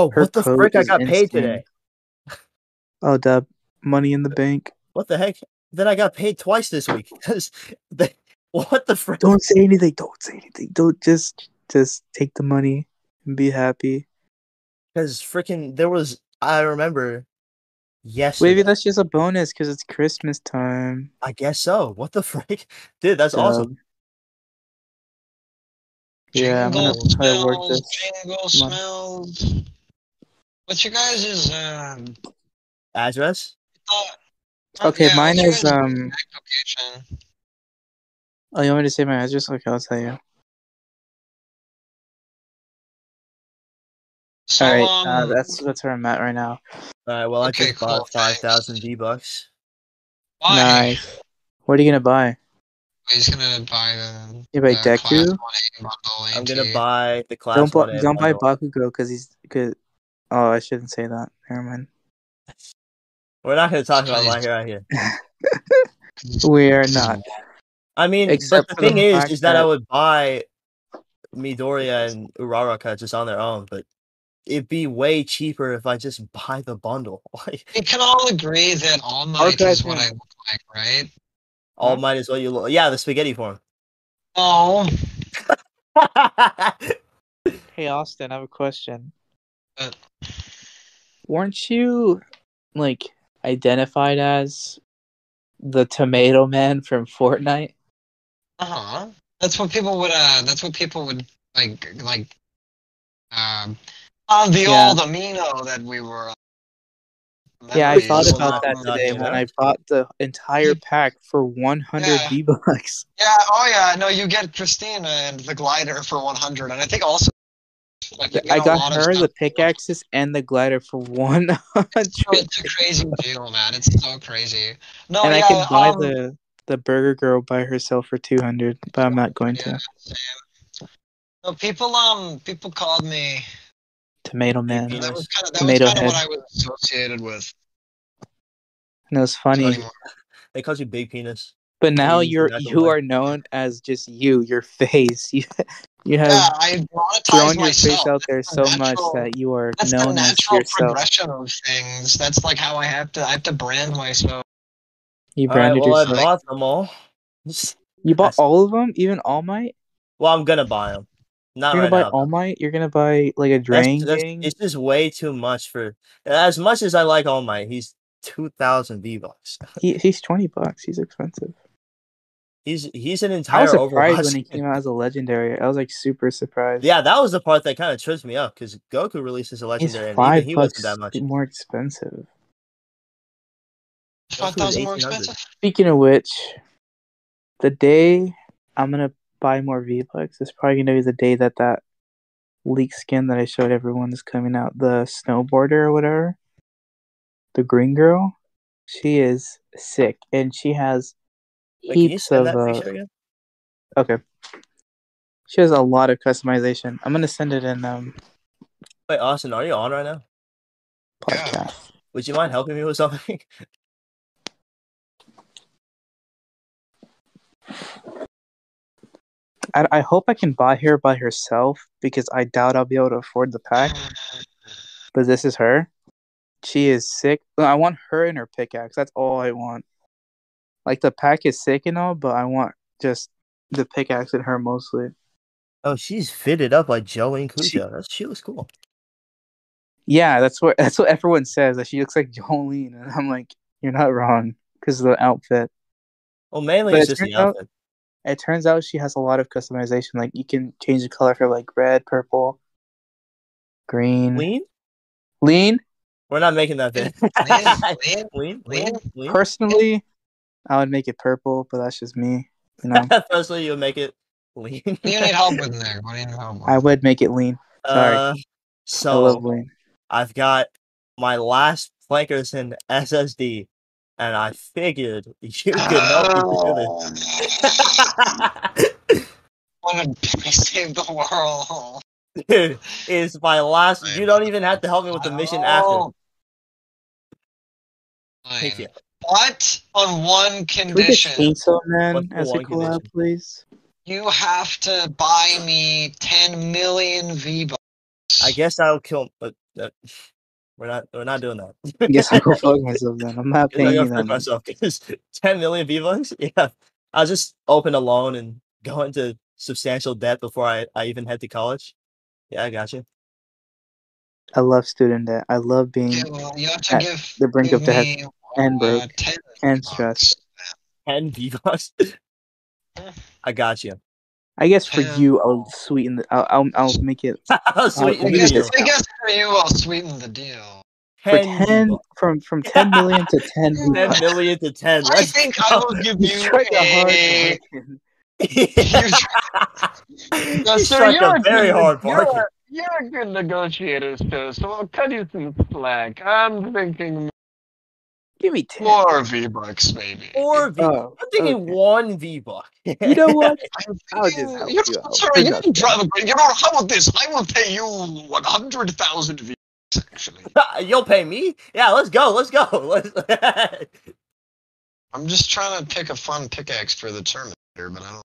Oh, Her what the frick! I got paid insane. today. Oh, dub. Money in the bank. What the heck? Then I got paid twice this week because they. What the frick? Don't say anything. Don't say anything. Don't just just take the money and be happy. Because freaking there was. I remember. Yesterday. Maybe that's just a bonus because it's Christmas time. I guess so. What the frick, dude? That's awesome. Dub. Yeah, I'm gonna try to work this. Jingle smells. What's your guys' um? Address? Uh, Okay, yeah, mine is um. Oh, you want me to say my address? Okay, I'll tell you. So All right, um, uh, that's that's where I'm at right now. All right. Well, Okay, I just cool, bought five thousand V bucks. Nice. What are you gonna buy? He's gonna buy the. You buy the Class Deku? 1A I'm gonna buy the class. Don't bu- don't buy. Bakugo because he's good. Oh, I shouldn't say that. Never mind. We're not gonna talk about Please. my hero out here. We are not. I mean, Except but the thing the is, is that I would buy Midoriya and Uraraka just on their own, but it'd be way cheaper if I just buy the bundle. We can all agree that All Might Okay, is what. I look like, right? all might as well you look. Yeah, the spaghetti form. Oh, Hey Austin, I have a question. Uh. Weren't you like identified as the Tomato Man from Fortnite? uh huh. That's what people would. Uh, that's what people would like. Like, um, on the Yeah. old amino that we were. uh, Yeah, I thought about that today when I bought the entire pack for 100 Yeah. V bucks. Yeah. Oh yeah. No, you get Christina and the glider for 100, and I think also. Like, you get I a got her the pickaxes and the glider for 100, Oh, It's a crazy deal, man. It's so crazy. No, and yeah, I could buy um, the the Burger Girl by herself for 200, but I'm not going yeah, to. same. No, people um people called me. Tomato Man. Penis. That was kind of that Tomato was kind of head. what I was associated with. And it was funny. they called you big penis. But now Please, you're you are known as just you, your face. You you have Yeah, I monetized thrown your myself. face out there That's so the much that you are That's the known as natural yourself. progression of things. That's like how I have to. I have to brand myself. You All right, branded well, I yourself. bought them all. you bought all of them, even All Might. Well, I'm gonna buy them. Not You're gonna buy now. All Might. You're gonna buy like a That's- Drain that's- Gang. it's just way too much for. As much as I like All Might, he's two thousand V bucks. He, he's twenty bucks. He's expensive. He's he's an entire. I entire was surprised Overwatch. when he came out as a legendary. I was like super surprised. Yeah, that was the part that kind of trips me up because Goku releases a he's legendary, and five even he wasn't bucks that much. more expensive. Five thousand more expensive. Speaking of which, the day I'm gonna buy more V Bucks is probably gonna be the day that that leak skin that I showed everyone is coming out. The snowboarder or whatever, the green girl. She is sick, and she has Wait, heaps of. Uh, okay, she has a lot of customization. I'm gonna send it in um Wait, Austin, are you on right now? Yeah. podcast. Would you mind helping me with something? I, I hope I can buy her by herself because I doubt I'll be able to afford the pack. But this is her. She is sick. I want her and her pickaxe. That's all I want. Like the pack is sick and all, but I want just the pickaxe and her mostly. oh, she's fitted up like Jolene She- Cujo. That's she looks cool. Yeah, that's what that's what everyone says. That she looks like Jolyne, and I'm like, you're not wrong because of the outfit. Well, mainly But it's it just the turns out- outfit. It turns out she has a lot of customization. Like you can change the color for like red, purple, green, Lean? lean. We're not making that bit. Lean, Lean? Lean? Lean? Personally, I would make it purple, but that's just me. You know, Personally, you'll make it lean. You need help with there? What do you need help with? I would make it lean. sorry. Uh, I love so lean. I've got my last Plankerton SSD, and I figured you could help me do this. want to save the world. Dude, it's my last. You don't even have to help me with the mission after. Oh. Thank you. But on one Can we get condition, Chainsaw Man as a collab, please? you have to buy me 10 million V bucks. I guess I'll kill. But uh, we're not. We're not doing that. I guess I'll go fuck myself then. I'm not paying you fuck that myself because 10 million V bucks. Yeah, I'll just open a loan and go into substantial debt before I, I even head to college. Yeah, I got you. I love student debt. I love being Okay, well, you have to At give, the brink give of death me and uh, broke 10 and bucks. stress. 10 V bucks. I got you. I guess for Yeah. you, I'll sweeten the. I'll I'll, I'll make it How sweet I'll I guess, you you. this. I guess for you, I'll sweeten the deal. for 10 ten from from ten million to ten. 10 to 10. I Let's think go. I will give You you a hard a. No, sir, you're a very you're- hard you're bargain. You're a good negotiator, sir, so I'll cut you some slack. I'm thinking Give me ten. more V-Bucks, maybe. Or V. Oh, I'm thinking okay. one V buck. You know what? I'm I'll just help you you. Sorry, you can drive a great. You know, how about this? I will pay you 100,000 V-Bucks, actually. You'll pay me? Yeah, let's go. Let's go. Let's. I'm just trying to pick a fun pickaxe for the tournament here, but I don't.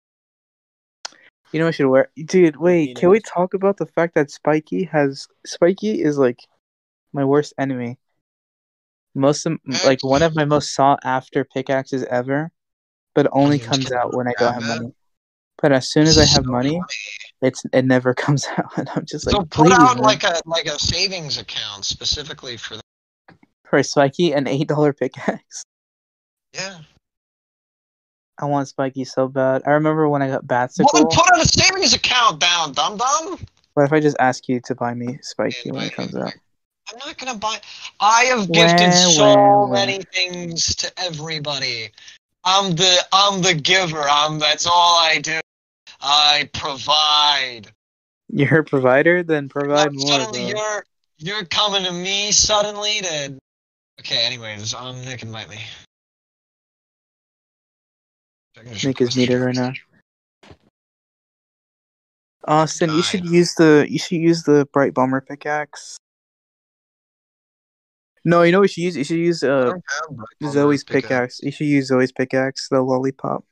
You know what I should wear? Dude, wait, You can know- we talk about the fact that Spiky has Spiky is like my worst enemy. Most of like one of my most sought after pickaxes ever, but only comes out when I don't have money. But as soon as I have money, it's it never comes out, and I'm just like, so put out man. like a like a savings account specifically for that. for Spiky an eight dollar pickaxe. Yeah. I want Spiky so bad. I remember when I got Well, Batsicle. then put out a savings account down, dum dum. What if I just ask you to buy me Spiky when it comes out? I'm not gonna buy. I have gifted Wah, so wah, wah. many things to everybody. I'm the I'm the giver. I'm that's all I do. I provide. You're a provider, then provide Now, more. suddenly bro. you're you're coming to me suddenly to. Okay. Anyways, um, Nick invite me. Nick is muted right now. Austin, you should use the you should use the Brite Bomber pickaxe. No, you know what you should use? You should use uh don't have Bright Zoey's pickaxe. You should use Zoey's pickaxe, the lollipop,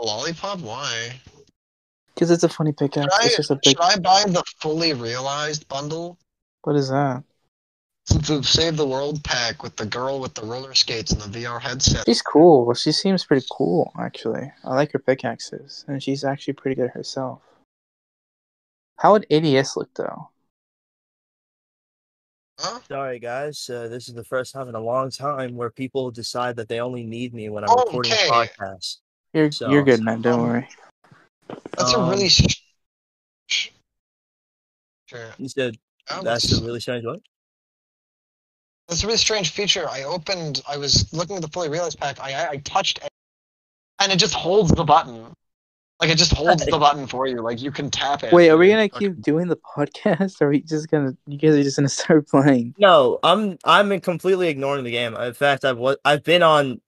A lollipop? Why? because it's a funny pickaxe. Should I, just a big. should I buy the fully realized bundle? What is that? The Save the World pack with the girl with the roller skates and the VR headset. She's cool. She seems pretty cool, actually. I like her pickaxes, and she's actually pretty good herself. How would ADS look though? Huh? Sorry, guys. Uh, this is the first time in a long time where people decide that they only need me when I'm Oh, recording a podcast. You're So- you're good, man. Don't um, worry. That's Um, a really. sh- sh- Sure. You said That that's was- a really strange one. That's a really strange feature. I opened. I was looking at the fully realized pack. I I, I touched, it, and it just holds the button. Like it just holds the button for you. Like you can tap it. Wait, are we gonna it- keep doing the podcast? Or are we just gonna? You guys are just gonna start playing? No, I'm I'm completely ignoring the game. In fact, I've wa- I've been on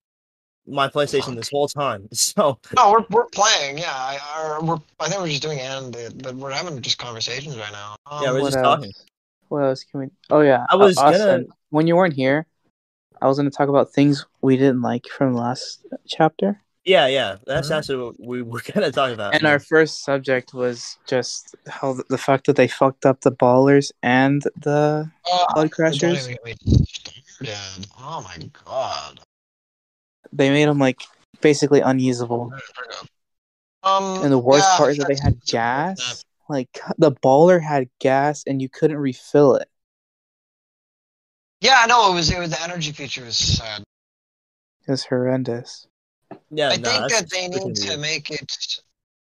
my PlayStation this whole time. So No, we're we're playing. Yeah, I, I we're. I think we're just doing animated, but we're having just conversations right now. Um, Yeah, we're what just else? talking. What else can we? Oh yeah, I was uh, gonna- when you weren't here, I was gonna talk about things we didn't like from last chapter. Yeah, yeah, that's actually what we were gonna talk about. And our first subject was just how the, the fact that they fucked up the ballers and the uh, Quad Crashers. even get me started. Oh my god. they made them like basically unusable. Um, And the worst yeah, part is that they had that's- gas. Like the baller had gas and you couldn't refill it. Yeah, no, it was it was the energy feature was sad. It was horrendous. Yeah, I no, think that they need to weird. make it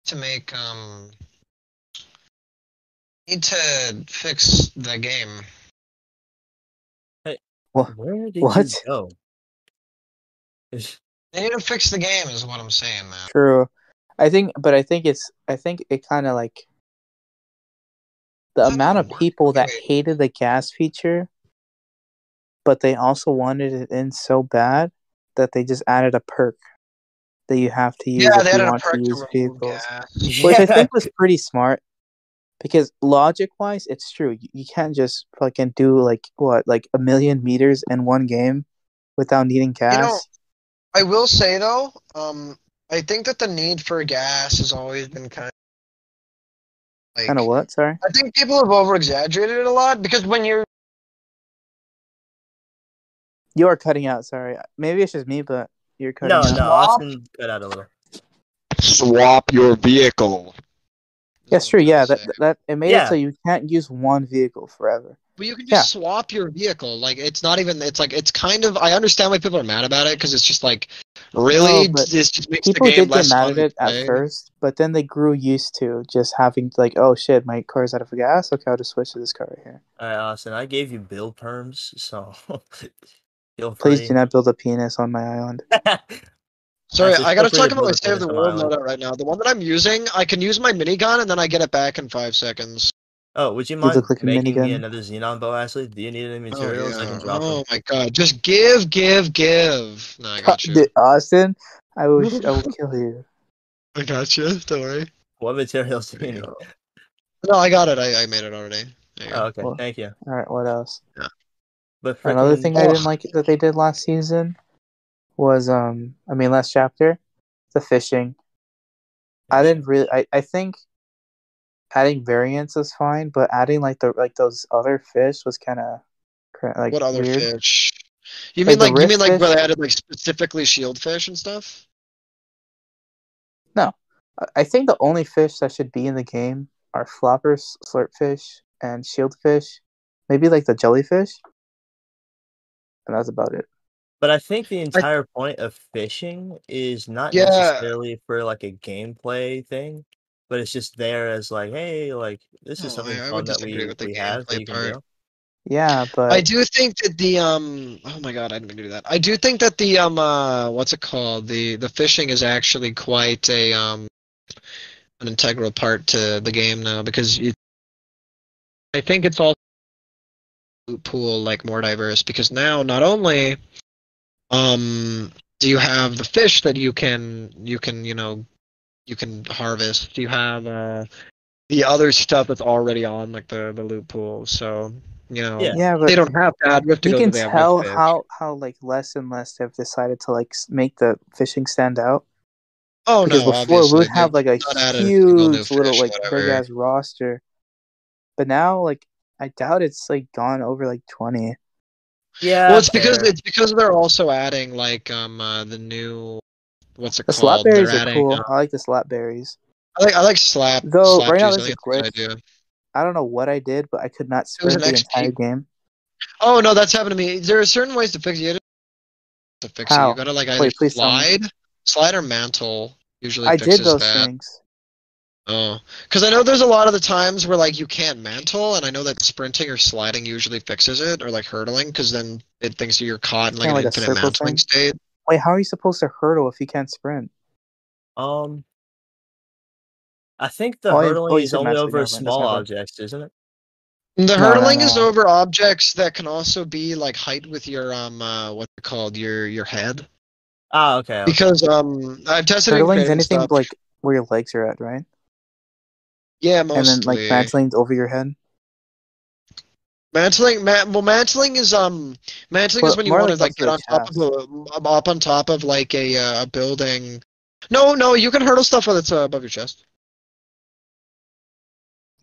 to make um need to fix the game. Where did What? you go? Is- They need to fix the game, is what I'm saying, man. True. I think, but I think it's. I think it kind of like the That amount of didn't work. people that Wait. hated the gas feature, but they also wanted it in so bad that they just added a perk that you have to use Yeah, if you want to use vehicles, gas. which I think was pretty smart. Because logic-wise, it's true. You, you can't just fucking do like what, like a million meters in one game without needing gas. know, I will say though, um, I think that the need for gas has always been kind of like kind of what? Sorry. I think people have over exaggerated it a lot because when you're You are cutting out. Sorry. Maybe it's just me, but you're cutting no, out. no, Austin cut out a little. swap your vehicle. That's true. Yeah, that that it made Yeah. it so you can't use one vehicle forever. But you can just swap your vehicle. Like it's not even. It's like it's kind of. I understand why people are mad about it because it's just like, really, No, but this just makes People the game did get mad at it at first, but then they grew used to just having like, oh shit, my car's out of gas. Okay, I'll just switch to this car right here. All right, Austin, I gave you build perms, so feel free. Please do not build a penis on my island. Sorry, I gotta talk about my build a save the world Island. loadout right now. The one that I'm using, I can use my minigun and then I get it back in five seconds. Oh, would you mind like making me another Xenon bow, Ashley? Do you need any oh, materials? I can drop oh them. my god, just give, give, give. No, I got you. Austin, I will. I will kill you. I got you. Don't worry. What materials do you need? No, I got it. I, I made it already. There you go. Oh, okay, Well, thank you. All right, what else? But Another frickin- thing I didn't like that they did last season was um I mean last chapter, the fishing. I didn't really I, I think adding variants is fine, but adding like the like those other fish was kind of like what other weird. fish? You mean the like you mean like where fish? they added like specifically shield fish and stuff? No, I think the only fish that should be in the game are floppers, slurpfish, and shieldfish. Maybe like the jellyfish. And that's about it. But I think the entire point of fishing is not Yeah. necessarily for like a gameplay thing, but it's just there as like, hey, like this is No, something I- I fun would that we, with the we have that you can part. do. Yeah, but I do think that the um oh my god, I didn't mean to do that. I do think that the um uh what's it called? The the fishing is actually quite a um an integral part to the game now because you I think it's all loot pool like more diverse because now not only um do you have the fish that you can you can you know you can harvest do you have uh the other stuff that's already on like the the loot pool so you know Yeah. yeah, but they don't have to add rift to you go can to tell how how like less and less they've decided to like make the fishing stand out. Oh because no, before we would have like a not added a huge little fish, like whatever. big ass roster, but now like I doubt it's like gone over like twenty. Yeah. Well, it's because fair. it's because they're also adding like um uh, the new what's it The called? slap berries they're are adding. cool. uh, I like the slap berries. I like I like slap. Though, slap right now juice. I a it's a glitch. idea. I don't know what I did, but I could not was sprint the XP. entire game. Oh no, that's happened to me. There are certain ways to fix it. You gotta- To fix it, you gotta like either Wait, please slide, slide or mantle. Usually I fixes did those that. things. Oh, because I know there's a lot of the times where like you can't mantle, and I know that sprinting or sliding usually fixes it, or like hurtling, because then it thinks you're caught in like Kinda an like a infinite circle mantling thing? state. Wait, how are you supposed to hurdle if you can't sprint? Um, I think the Oh, I- hurdling oh, you is said only master, over never mind, that's small my bad. objects, isn't it? The No, no, hurdling is no. over objects that can also be like height with your um uh what's it called your your head Ah, okay. okay. because um I've tested it in Hurdling's creative anything stuff. like where your legs are at, right? Yeah mostly And then like mantling's over your head. mantling ma- well mantling is um mantling is when you want to like like get on top of a up on top of like a uh, a building. No, no, you can hurdle stuff that's uh, above your chest.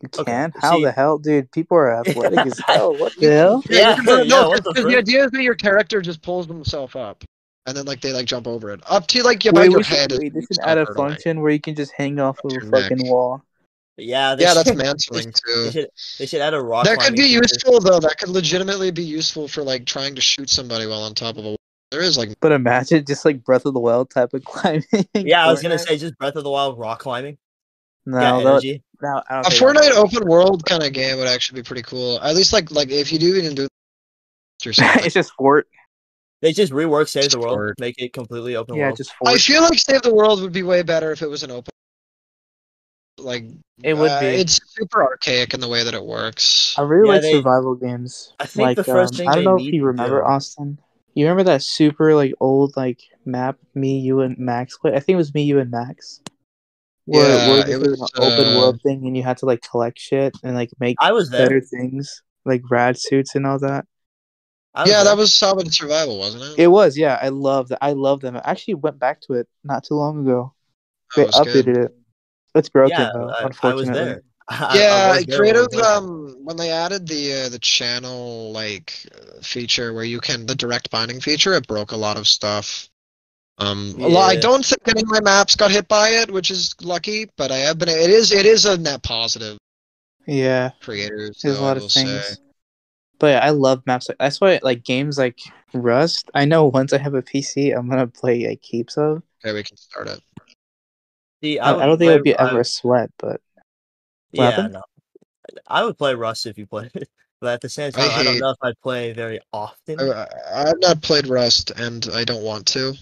You Okay, can? How see- the hell, dude? People are athletic as hell. What the hell? Yeah, you yeah, no, the the idea is that your character just pulls himself up, and then like they like jump over it up to like about Wait, your we should, head. is wait, they you should add a hurdling. function where you can just hang off of a your neck. fucking wall. Yeah, they Yeah, that's should, mantling they too. should they should add a rock. That could be feature. useful though. That could legitimately be useful for like trying to shoot somebody while on top of a wall. There is like But imagine just like Breath of the Wild type of climbing. Yeah, I was gonna say just Breath of the Wild rock climbing. no, yeah, that, no, I don't a think Fortnite open world kind of game would actually be pretty cool. At least like like if you do even do it's just Fort. They just rework Save the World, Sport. make it completely open Yeah, world. just I feel like Save the World would be way better if it was an open. Like It would uh, be. It's super archaic in the way that it works. I really Yeah, like they- survival games. I think like, the first um, thing I don't know if you remember do- Austin. You remember that super like old like map me, you and Max played? I think it was me, you and Max. Where, Yeah, where it was was, an open uh, world thing, and you had to like collect shit and like make I was there. better things, like rad suits and all that. Yeah, there. that was Solid Survival, wasn't it? It was, yeah. I love that. I love them. I actually went back to it not too long ago. They updated good. it. It's broken yeah, though, I, I was there. I- I Yeah, was there creative. was. Um, when they added the uh, the channel like uh, feature where you can the direct binding feature, it broke a lot of stuff. Um, a lot, I don't think any of my maps got hit by it, which is lucky. But I have been. It is. It is a net positive. Yeah, Creators. there's a though, I lot of will say. things. But yeah, I love maps. Like that's why like games like Rust. I know once I have a PC, I'm gonna play like heaps of. Okay, we can start it. See, I, I don't think it would be I- ever a sweat, but What Yeah, happened? no. I would play Rust if you played it, but at the same I time, I, don't know if I'd play very often. I, I've not played Rust, and I don't want to.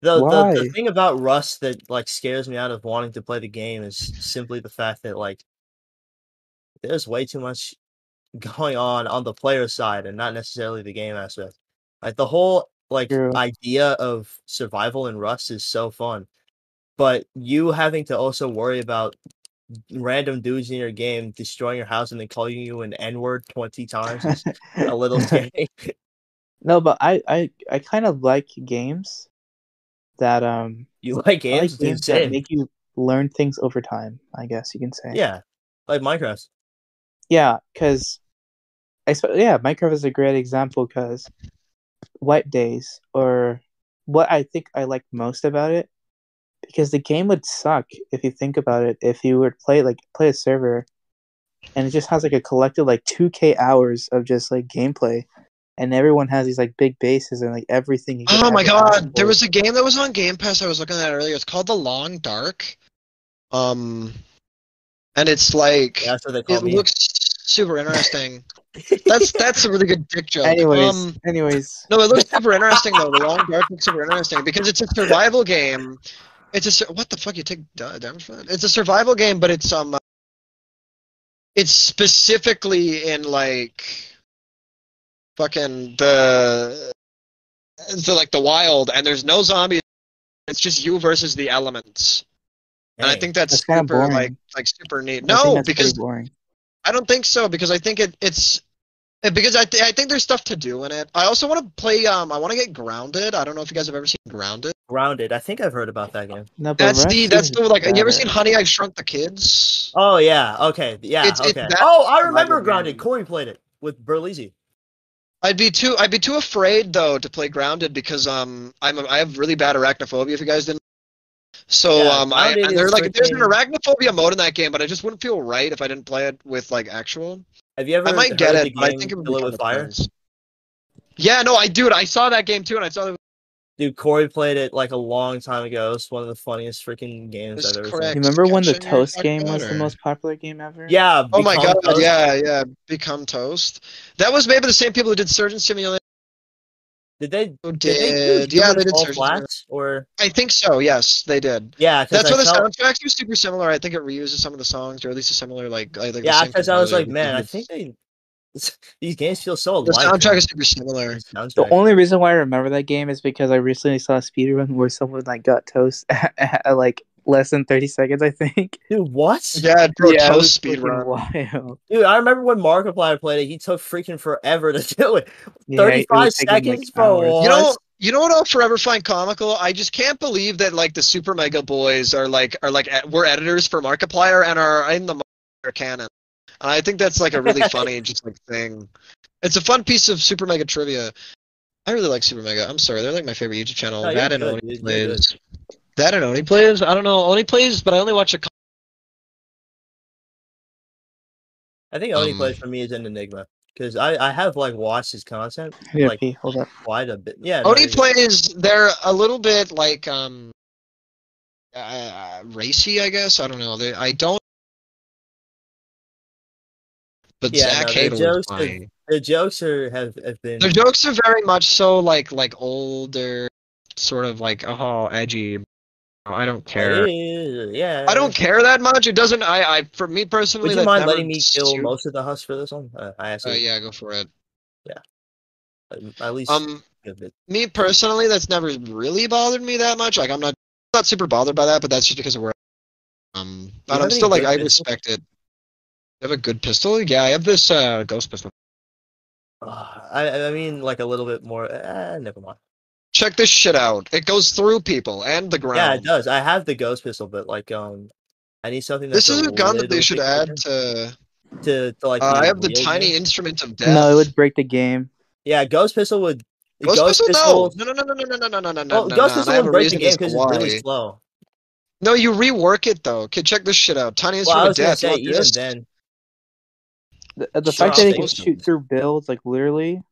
The, the the thing about Rust that like scares me out of wanting to play the game is simply the fact that like there's way too much going on on the player side and not necessarily the game aspect. Like the whole like True. idea of survival in Rust is so fun, but you having to also worry about random dudes in your game destroying your house and then calling you an N word twenty times is a little scary. no, but I I I kind of like games that um you like I like games? That make you learn things over time. I guess you can say. Yeah, like Minecraft. Yeah, because I sp- yeah, Minecraft is a great example because White Days or what I think I like most about it because the game would suck if you think about it if you were to play like play a server and it just has like a collected like 2k hours of just like gameplay and everyone has these like big bases and like everything you Oh my god, there was a game that was on Game Pass I was looking at earlier. It's called The Long Dark. Um and it's like Yeah, that's what they call it me. looks super interesting. That's that's a really good dick joke. anyways Um anyways no, it looks super interesting though. The Long Dark looks super interesting because it's a survival game. It's a what the fuck you take da- damage for that? It's a survival game, but it's um, it's specifically in like fucking the so like the wild, and there's no zombies. It's just you versus the elements, and I think that's, That's kinda super like like super neat. I No, because I don't think so because I think it it's because I th- I think there's stuff to do in it. I also want to play um I want to get grounded. I don't know if you guys have ever seen Grounded. Grounded. I think I've heard about that game. no but That's the that's the like. Have you ever seen Honey I Shrunk the Kids? Oh yeah. Okay. Yeah. It's- it's okay. that oh, I remember Grounded. game. Corey played it with Berlizzi. I'd be too I'd be too afraid though to play Grounded because um I'm a, I have really bad arachnophobia. If you guys didn't. So Yeah, um I Grounded and there's like there's an arachnophobia mode in that game, but I just wouldn't feel right if I didn't play it with like actual. Have you ever I might heard get the it, but I think it would Kill be It fun with Fire? this. Yeah, no, I dude, I saw that game too, and I saw that Dude, Corey played it like a long time ago. It's one of the funniest freaking games That's I've ever correct. you remember when the Toast game about, was the most popular game ever. Yeah. Oh my god, Toast. yeah, yeah, Become Toast. That was maybe the same people who did Surgeon Simulator. Did they? Who Did they do did, yeah, they Humans did Fall Surgeon Simulator. Flat? Or I think so. Yes, they did. Yeah, That's I why the felt- soundtracks are super similar. I think it reuses some of the songs, or at least a similar like. like Yeah, because I was like, man, I think they these games feel so the alike. soundtrack is super similar. The. The only reason why I remember that game is because I recently saw a speedrun where someone like got toast at, at, like less than thirty seconds, I think. Dude, what? Yeah, bro, it was Toast speed run. Wild. Dude, I remember when Markiplier played it. He took freaking forever to do it. Yeah, 35 was taking, like, seconds, bro. You know, What? you know what I'll forever find comical? I just can't believe that like the Super Mega Boys are like are like we're editors for Markiplier and are in the Markiplier canon. And I think that's like a really funny just like thing. It's a fun piece of Super Mega trivia. I really like Super Mega. I'm sorry, they're like my favorite YouTube channel. No, you're that and good, Oney dude, you're plays. That and Oney plays. I don't know. Oney plays, but I only watch a. cou- I think only Um, plays for me is an enigma because I I have like watched his content Yeah, like P, hold up. quite a bit. Yeah, no, Oney you're- plays. They're a little bit like um, uh, racy, I guess. I don't know. They, I don't. But Yeah, Zach no, their jokes are- funny. the jokes are have have been. Their jokes are very much so like like older, sort of like oh edgy. I don't care. Yeah, I don't care that much. It doesn't. I I for me personally. Would you mind letting me kill suit- most of the husk for this one? Uh, I Uh, actually yeah, go for it. Yeah. at least Um, me personally, that's never really bothered me that much. Like I'm not not super bothered by that, but that's just because of where. Um, but I'm still like I respect it. You have a good pistol? Yeah, I have this uh ghost pistol. Uh, I I mean like a little bit more. Uh, never mind. Check this shit out. It goes through people and the ground. Yeah, it does. I have the ghost pistol, but like um, I need something. That's This is a gun that they should add to. to to like. Uh, I have the wielded. tiny instrument of death. No, it would break the game. Yeah, ghost pistol would. Ghost, pistol? pistol- No, no, no, no, no, no, no, no, no, no, no, Oh, no. ghost no, pistol would break the game because it's really slow. No, you rework it though. Okay, check this shit out. Tiny instrument was of death. say even this? then. The, the fact that I'll it can shoot through builds like literally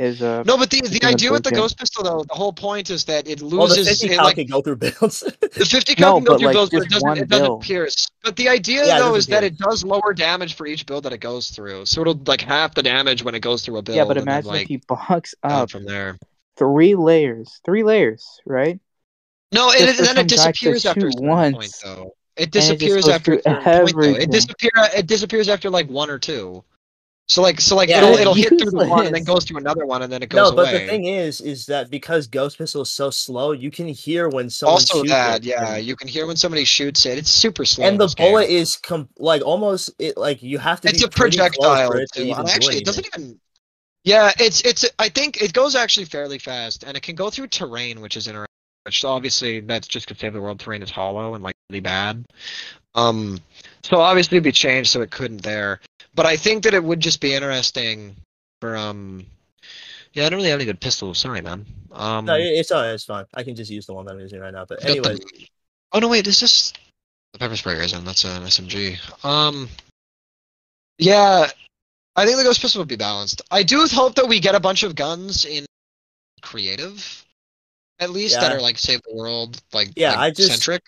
is uh No, but the the idea with the ghost pistol though, the whole point is that it Well, the loses. 50 it, cal like, can go through builds. the 50 No, can go but, through like, builds, but it doesn't, it doesn't build. pierce. But the idea Yeah, though doesn't is that it does lower damage for each build that it goes through. So it'll like half the damage when it goes through a build. yeah, but and then, imagine like, if he box down up from there. three layers, three layers, right? No, Just and, then it some guy to disappears after a point once. though. It disappears goes after a through certain point, though. It disappear. It disappears after like one or two. So like so like Yeah, it'll it'll hit through the one and then goes to another one and then it goes. No, goes but away. the thing is, is that because Ghost Pistol is so slow, you can hear when someone also shoots that it, yeah, you can hear when somebody shoots it. It's super slow. and the this game. bullet is com- like almost it like you have to it's be a pretty close projectile for it to too. even actually, it doesn't even. Yeah, it's it's. I think it goes actually fairly fast, and it can go through terrain, which is interesting. Which obviously that's just because Save the World terrain is hollow and like really bad. Um, so obviously it'd be changed so it couldn't there. But I think that it would just be interesting for um. Yeah, I don't really have any good pistols. Sorry, man. Um, No, it's alright, it's fine. I can just use the one that I'm using right now. But anyway. the- Oh no, wait, is this the pepper spray isn't? That's an SMG. Um, yeah, I think the ghost pistol would be balanced. I do hope that we get a bunch of guns in creative, at least that are like save the world, like Yeah, like, I just- centric.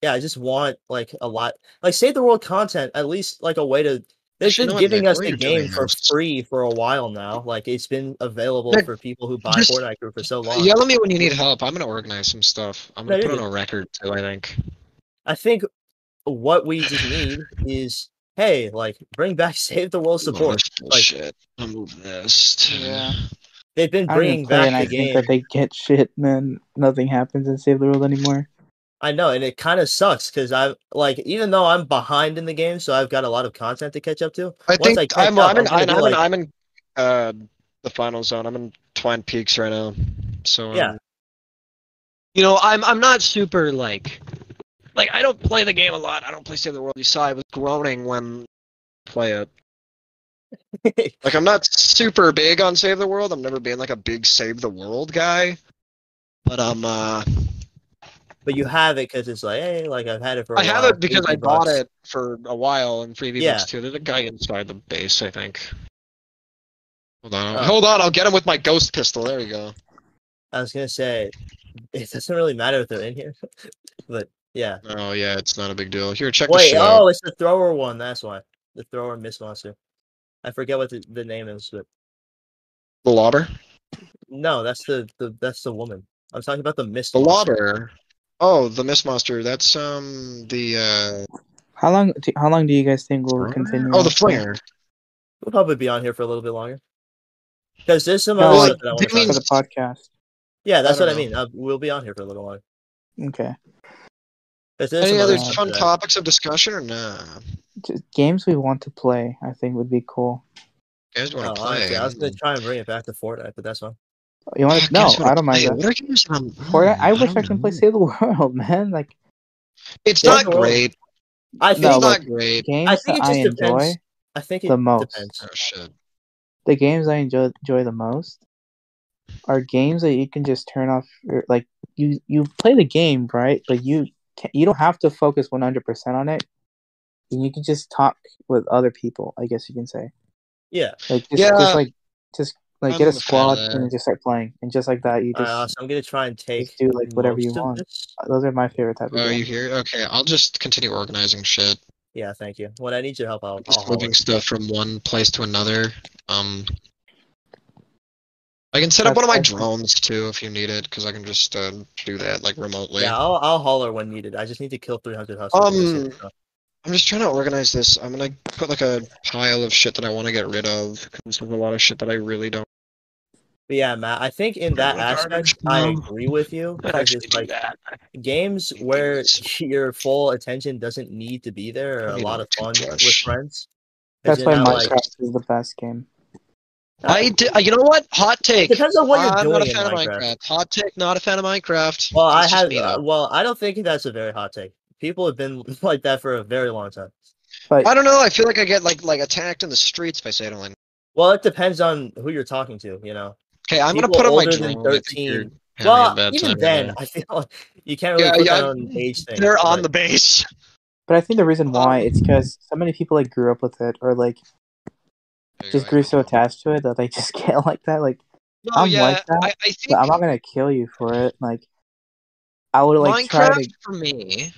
yeah, I just want like a lot, like save the world content. At least like a way to. They've been giving us the game for this- free for a while now. Like it's been available Nick, for people who buy just Fortnite Crew for so long. Yell at me when you need help. I'm gonna organize some stuff. I'm gonna you're put on a record too. I think. I think what we just need is hey, like bring back Save the World support. Like shit. I'll move this. To... Yeah. they've been I don't bringing even play back and I the think that they get shit, man. Nothing happens in Save the World anymore. I know, and it kind of sucks because I like even though I'm behind in the game, so I've got a lot of content to catch up to. I Once think I I'm, up, I'm in, I'm I'm, I'm, in, like- I'm in uh, the final zone. I'm in Twine Peaks right now. So Yeah. um, you know, I'm I'm not super like like I don't play the game a lot. I don't play Save the World. You saw I was groaning when I play it. Like I'm not super big on Save the World. I'm never been like a big Save the World guy. But um, uh, but you have it because it's like hey, like I've had it for. I I have it because I bought it for a while in free V Yeah. Too. There's a guy inside the base, I think. Hold on, Oh. hold on. I'll get him with my ghost pistol. There we go. I was gonna say it doesn't really matter if they're in here, but yeah. Oh yeah, it's not a big deal. Here, check Wait, the shit oh, out. oh, it's the thrower one. That's why the thrower mist monster. I forget what the, the name is, but The lobber. no, that's the, the that's the woman. I'm talking about the mist. The lobber. Oh, the mist monster. That's um the uh How long? Do, how long do you guys think we'll continue? oh the on? flinger. We'll probably be on here for a little bit longer. Because there's some No, other like, stuff that I want to you for talk the podcast. Yeah, that's I what I don't mean. Uh, we'll be on here for a little while. Okay. 'Cause there's Any other fun that- topics of discussion or nah? Just games we want to play, I think would be cool. You guys want Oh, to play? honestly, I was gonna try and bring it back to Fortnite, but that's fine. You want to? No, I don't mind play. that. What are games that I'm- Fortnite, I wish I don't can play. Save the World, man. Like It's not great. I think No, It's not great. games I think it just I depends. enjoy, I think it the most. depends. Oh shit. the games I enjoy enjoy the most are games that you can just turn off. Your, like you you play the game right, but you can, you don't have to focus one hundred percent on it. And you can just talk with other people. I guess you can say Yeah. like just, Yeah. just like just like I'm get a a fan of squad and just start playing, and just like that you just right, so I'm gonna try and take do like whatever you want. this. Those are my favorite type of Oh, you here? Okay, I'll just continue organizing shit. Yeah, thank you. When I need your help, I'll, I'll Just moving stuff from one place to another. Um, I can set up one of my awesome. drones too if you need it, because I can just uh, do that like remotely. Yeah, I'll, I'll holler when needed. I just need to kill 300 hustlers. Um, I'm just trying to organize this. I'm gonna put like a pile of shit that I want to get rid of because there's a lot of shit that I really don't But yeah, Matt, I think in that aspect, I agree with you. Because actually it's like games where your full attention doesn't need to be there are I a need lot of fun with friends. That's why Minecraft like- is the best game. I di- uh, you know what? Hot take. Depends on what you're I'm doing not a in fan of Minecraft. Minecraft. Hot take. Not a fan of Minecraft. Well, I That's just have. uh, well, I don't think that's a very hot take. People have been like that for a very long time. But I don't know. I feel like I get like like attacked in the streets if I say I don't like. Well, it depends on who you're talking to. You know. Okay, I'm gonna put on my older than drone. I think 13. you're having a Well, even time then, right. I feel like you can't really Yeah, put yeah, that on age thing. They're on the base. but I think the reason why Um, it's because so many people like grew up with it or like just grew so attached to it that they just get like that. Like No, I'm yeah, like that, I, I think but I'm not gonna kill you for it. Like I would like try to for me.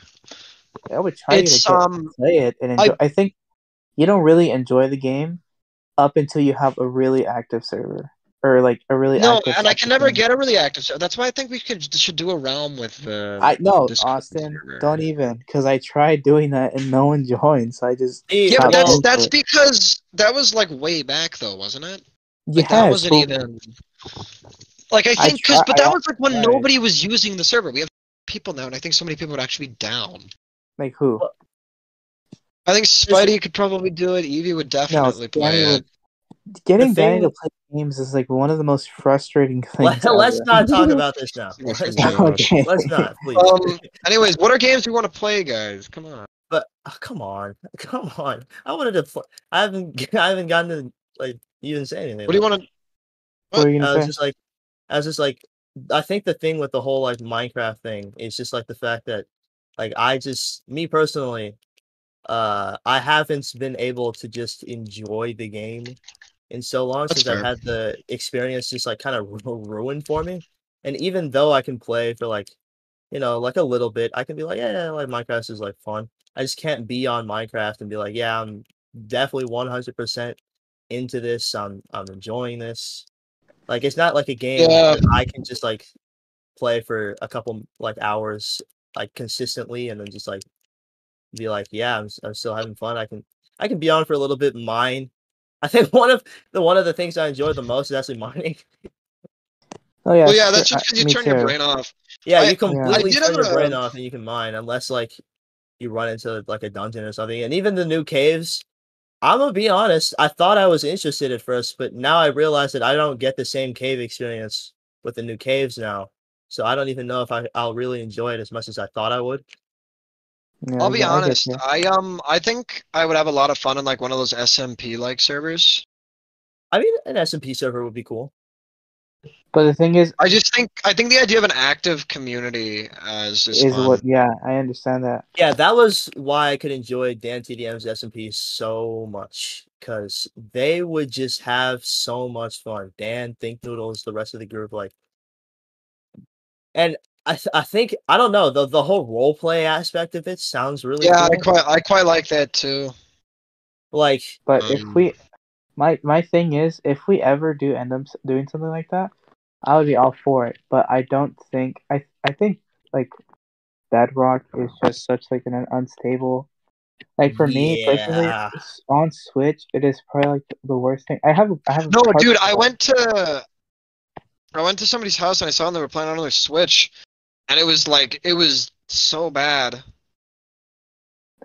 I would try to It's get, um. play it and enjoy. I, think you don't really enjoy the game up until you have a really active server. Or like a really No, active and I can server. never get a really active So That's why I think we could should do a realm with the. I no, Discord Austin, server. don't even, because I tried doing that and no one joined. So I just Yeah, but Stop that's it. that's because that was like way back though, wasn't it? Like yes, that wasn't but- even. Like I I think, cause, try- but I that was like when tried. nobody was using the server. We have people now, and I think so many people would actually be down. like who? I think Spidey could probably do it. Evie would definitely play Danny it. Getting The Danny to play games is like one of the most frustrating things. Let, us not talk about this now. Let's not. Okay. Let's not, please. Um. Anyways, what are games we want to play, guys? Come on. But oh, come on, come on. I wanted to. Pl- I haven't. I haven't gotten to like even say anything. What do you want to? What were I was say? just like, I was just like, I think the thing with the whole like Minecraft thing is just like the fact that, like, I just me personally, uh, I haven't been able to just enjoy the game in so long That's since I've had the experience just like kind of ruined for me. And even though I can play for like, you know, like a little bit, I can be like, yeah, yeah, like Minecraft is like fun. I just can't be on Minecraft and be like, yeah, I'm definitely 100% into this. I'm I'm enjoying this. Like it's not like a game Yeah. that I can just like play for a couple like hours like consistently and then just like be like, yeah, I'm, s- I'm still having fun. I can I can be on for a little bit mine. I think one of the one of the things I enjoy the most is actually mining. Oh yeah, well, yeah, that's just because you me turn your brain off. Yeah, I- you completely did turn have your brain off and you can mine unless like you run into like a dungeon or something. And even the new caves, I'm gonna be honest, I thought I was interested at first, but now I realize that I don't get the same cave experience with the new caves now. So I don't even know if I, I'll really enjoy it as much as I thought I would. Yeah, I'll be get- I get honest. you. I um, I think I would have a lot of fun in like one of those SMP like servers. I mean, an SMP server would be cool. But the thing is, I just think I think the idea of an active community as is, is fun. what? Yeah, I understand that. Yeah, that was why I could enjoy DanTDM's SMP so much because they would just have so much fun. Dan, ThinkNoodles, the rest of the group, like, and I, th- I think I don't know the the whole role play aspect of it sounds really Yeah, I quite I quite like that too. like But if Um, we, my my thing is, if we ever do end up doing something like that, I would be all for it. But I don't think I I think like Bedrock is just such like an unstable. Like for me personally, Yeah. s- on Switch, it is probably like the worst thing. I have I have. a No, dude, I went to I went to somebody's house and I saw them they were playing on their Switch, and it was like it was so bad.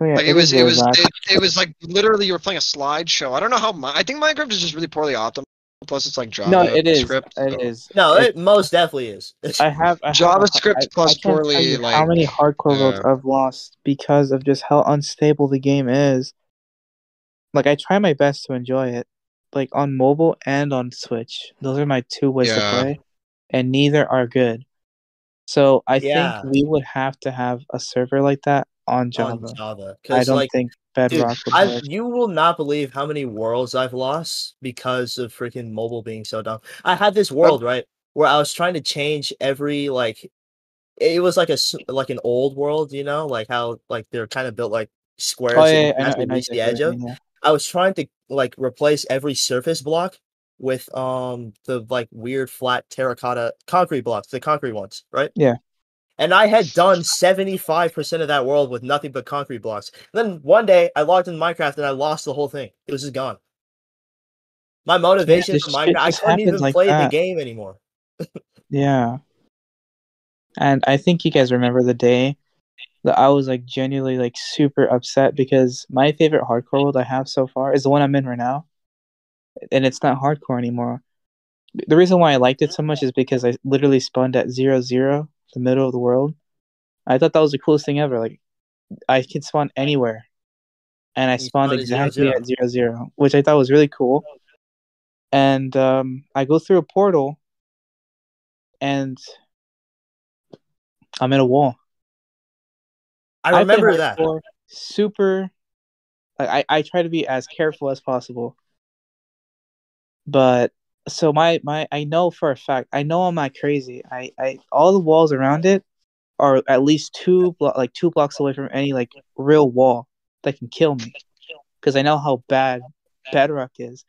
Oh, yeah, Like it is was it was it, it was like literally you were playing a slideshow. I don't know how. Mi- I think Minecraft is just really poorly optimized. Plus, it's like Java. no, it is. Script, It so- is. no, It- it most definitely is. I have I have a- JavaScript I- I plus can't poorly, like how many hardcore votes uh, I've lost because of just how unstable the game is. Like I try my best to enjoy it, like on mobile and on Switch. Those are my two ways Yeah. to play, and neither are good. So I Yeah. think we would have to have a server like that on Java. on Java I don't like think Dude, Bedrock would I've, you will not believe how many worlds I've lost because of freaking mobile being so dumb. I had this world right where I was trying to change every like, it was like a like an old world, you know, like how like they're kind of built like squares Oh and yeah, you yeah, I I reach the edge of. yeah. I was trying to like replace every surface block with um the like weird flat terracotta concrete blocks, the concrete ones, right? Yeah. And I had done 75% of that world with nothing but concrete blocks. then one day I logged in Minecraft and I lost the whole thing. It was just gone. My motivation this for Minecraft, I couldn't even like play the game anymore. Yeah. And I think you guys remember the day that I was like genuinely like super upset because my favorite hardcore world I have so far is the one I'm in right now. And it's not hardcore anymore. The reason why I liked it so much is because I literally spawned at zero zero, the middle of the world. I thought that was the coolest thing ever. Like I could spawn anywhere. And I You spawned spawned at zero, exactly zero. at zero zero, which I thought was really cool. And um, I go through a portal and I'm in a wall. I remember that. Super. Like I, I try to be as careful as possible. But so my my I know for a fact I know I'm not crazy. I I all the walls around it are at least two blo- like two blocks away from any like real wall that can kill me because I know how bad Bedrock is.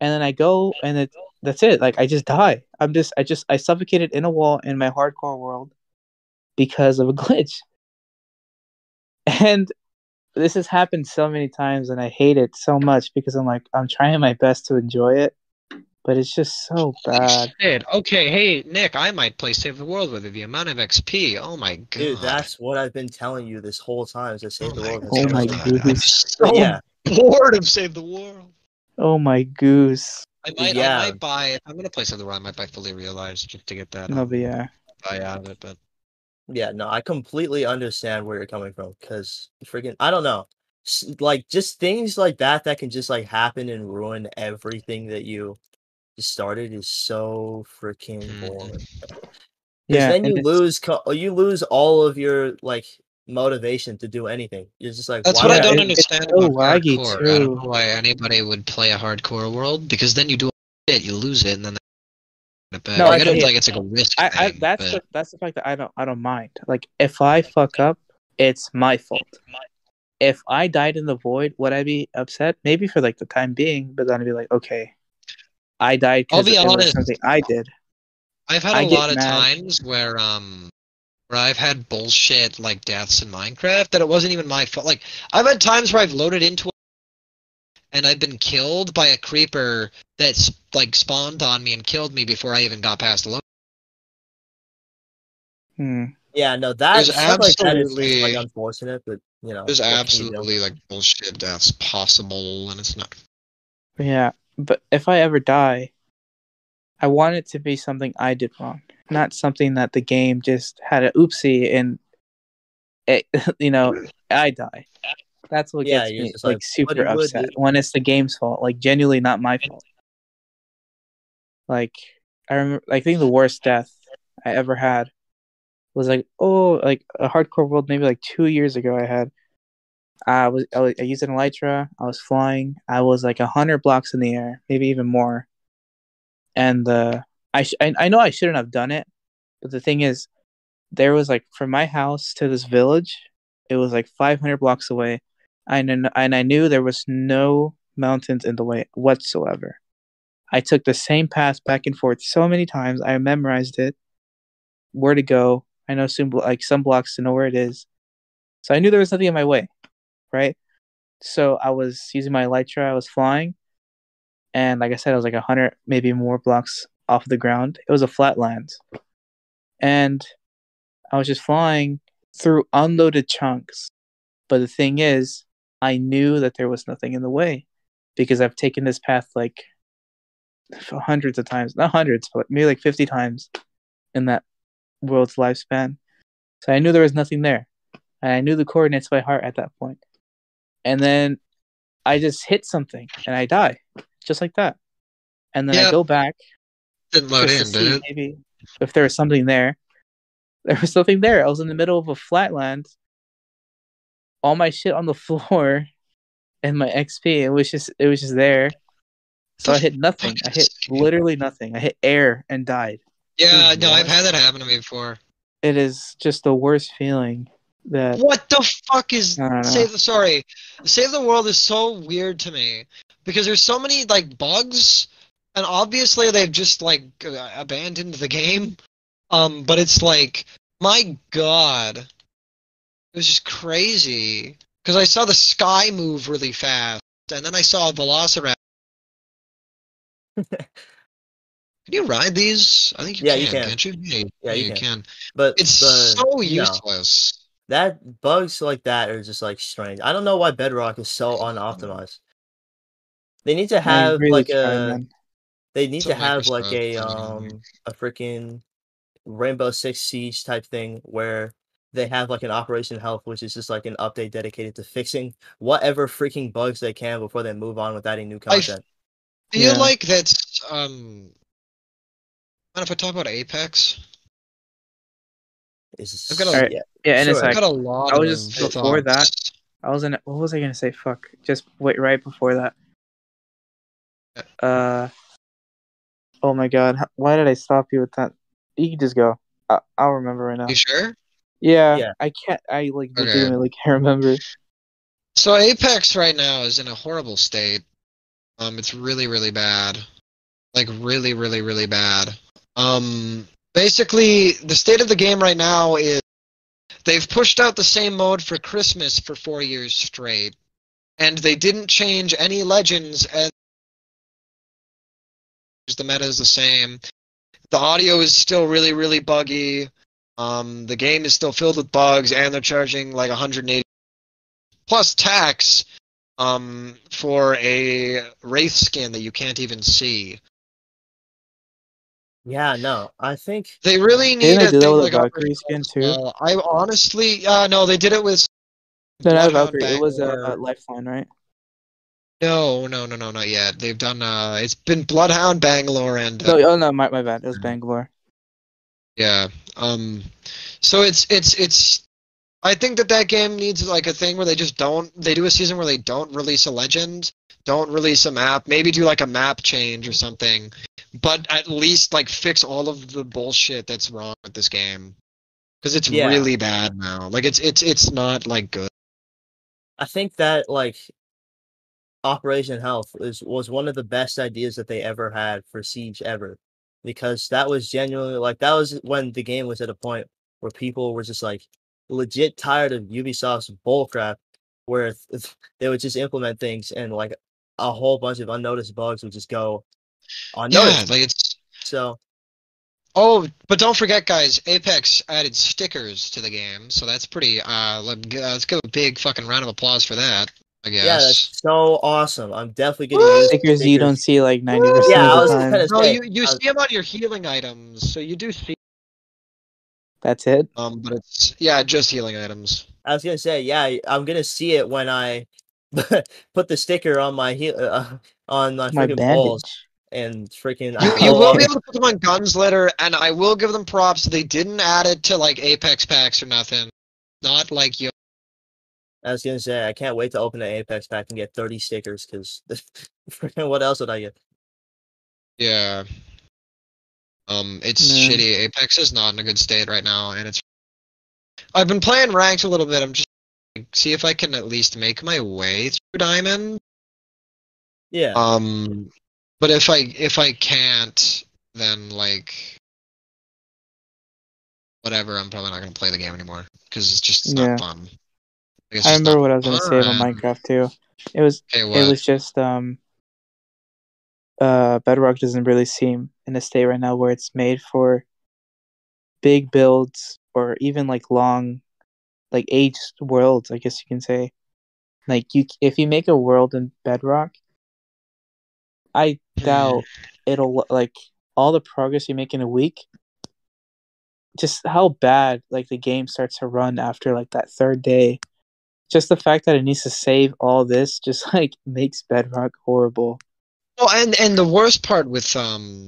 And then I go and it that's it. Like I just die. I'm just I just I suffocated in a wall in my hardcore world because of a glitch. And this has happened so many times and I hate it so much because I'm like I'm trying my best to enjoy it, but it's just so bad. Shit. Okay, hey Nik, I might play Save the World with you. The amount of XP. Oh my god. Dude, that's what I've been telling you this whole time is to save Oh the world. Oh my the world. I'm goodness. so But yeah, bored of Save the World. Oh my goose. I might, Yeah. I might buy it. I'm gonna play Save the World. I might buy Fully Realized just to get that No, um, but yeah. buy out of it. But yeah, no, I completely understand where you're coming from because freaking, I don't know, S- like just things like that that can just like happen and ruin everything that you just started is so freaking Mhm. boring. Because Yeah. then and you it's- lose, co- you lose all of your like motivation to do anything. You're just like, that's why what I Yeah, don't it- it's understand so about laggy, hardcore. I don't know why anybody would play a hardcore world because then you do it, you lose it, and then it back. No, like, I don't get- like it's like a risk I, I thing. that's but- the that's the fact that I don't I don't mind. Like if I fuck up, it's my fault. If I died in the void, would I be upset? Maybe for like the time being, but then I'd be like, okay, I died because it was something I did. I've had I a lot of mad. times where um where I've had bullshit like deaths in Minecraft that it wasn't even my fault. Like I've had times where I've loaded into it and I've been killed by a creeper that's like spawned on me and killed me before I even got past the load. Hmm. Yeah, no, that There's stuff like that is absolutely- like unfortunate, but you know, There's what can you do? absolutely like bullshit deaths possible and it's not Yeah, but if I ever die, I want it to be something I did wrong, not something that the game just had a oopsie and it, you know, I die. That's what Yeah, gets me like, like, super upset when it's the game's fault, like genuinely not my fault. Like I remember, I think the worst death I ever had was like oh like a hardcore world maybe like two years ago I had. I was I, was, I used an elytra. I was flying. I was like a hundred blocks in the air, maybe even more. And uh, I, sh- I I know I shouldn't have done it, but the thing is, there was like from my house to this village, it was like 500 blocks away, and and I knew there was no mountains in the way whatsoever. I took the same path back and forth so many times. I memorized it, where to go. I know some like some blocks to know where it is, so I knew there was nothing in my way, right? So I was using my elytra. I was flying, and like I said, I was like hundred, maybe more blocks off the ground. It was a flat land, and I was just flying through unloaded chunks. But the thing is, I knew that there was nothing in the way because I've taken this path like hundreds of times, not hundreds, but maybe like 50 times in that world's lifespan. So I knew there was nothing there. And I knew the coordinates by heart at that point. And then I just hit something and I die just like that. And then I go back didn't load in, did it? maybe if there was something there. There was something there. I was in the middle of a flatland, all my shit on the floor, and my XP. It was just it was just there. So I hit nothing. I hit literally nothing. I hit air and died. Yeah, Dude, no, I've had that happen to me before. It is just the worst feeling that What the fuck is I don't know. Save the sorry. Save the World is so weird to me because there's so many like bugs and obviously they've just like abandoned the game. Um but it's like my god. It was just crazy cuz I saw the sky move really fast and then I saw a Velociraptor. Can you ride these? I think you Yeah, can, you can. can't you? Yeah, Yeah, you you can. can. But It's the, so no, useless. that bugs like that are just like strange. I don't know why Bedrock is so unoptimized. They need to have really like a. man. They need It's to have like Microsoft a um a freaking Rainbow Six Siege type thing where they have like an Operation Health, which is just like an update dedicated to fixing whatever freaking bugs they can before they move on with adding new I f- content. feel Yeah. like that's um And if I talk about Apex? Is I've got a- Alright, yeah, Yeah, and it's Sure. I've like got a lot I was just them. before that. I was in. What was I gonna say? Fuck. Just wait. Right before that. Uh. Oh my god. Why did I stop you with that? You can just go. I- I'll remember right now. You sure? Yeah, Yeah. I can't. I like Okay. legitimately can't remember. So Apex right now is in a horrible state. Um, it's really really bad. like really, really, really bad. Um, basically, the state of the game right now is they've pushed out the same mode for Christmas for four years straight, and they didn't change any legends. And the meta is the same. The audio is still really, really buggy. Um, the game is still filled with bugs, and they're charging like 180 plus tax um, for a wraith skin that you can't even see. Yeah, no, I think They really need Didn't they a do thing with like a Valkyrie skin, too? Spell. I honestly, uh, no, they did it with. No, not Valkyrie. It was a uh, Lifeline, right? No, no, no, no, not yet. They've done. Uh, it's been Bloodhound, Bangalore, and No, uh, oh no, my, my bad. It was Bangalore. yeah. Um, so it's it's it's. I think that that game needs like a thing where they just don't. They do a season where they don't release a legend, don't release a map, maybe do like a map change or something, but at least like fix all of the bullshit that's wrong with this game, because it's Yeah. really bad now. Like it's it's it's not like good. I think that like Operation Health is was one of the best ideas that they ever had for Siege ever, because that was genuinely like that was when the game was at a point where people were just like legit tired of Ubisoft's bullcrap, where th- they would just implement things and like a whole bunch of unnoticed bugs would just go unnoticed. Yeah, like it's So Oh, but don't forget, guys. Apex added stickers to the game, so that's pretty. Uh, uh, let's give a big fucking round of applause for that. I guess. yeah, that's so awesome. I'm definitely gonna Stickers you don't see like ninety percent Yeah, I of was the gonna time. no, you you uh, see them on your healing items, so you do see That's it. um, but it's yeah, just healing items. I was gonna say, yeah, I'm gonna see it when I put the sticker on my heel uh, on my My freaking bandage. balls and freaking. You, you will be able to put them on Gunslitter, and I will give them props. They didn't add it to like Apex packs or nothing. Not like you. I was gonna say, I can't wait to open the Apex pack and get 30 stickers because what else would I get? Yeah. Um, it's No. shitty. Apex is not in a good state right now, and it's. I've been playing ranked a little bit. I'm just see if I can at least make my way through Diamond. Yeah, Um, but if I if I can't, then like whatever. I'm probably not gonna play the game anymore because it's just it's Yeah. not fun. It's I remember what I was gonna say about. Minecraft too. It was what? it was just um uh Bedrock doesn't really seem in a state right now where it's made for big builds or even like long like aged worlds, I guess you can say. Like you if you make a world in Bedrock, I Hmm. doubt it'll like all the progress you make in a week just how bad like the game starts to run after like that third day just the fact that it needs to save all this just like makes bedrock horrible Well, and and the worst part with um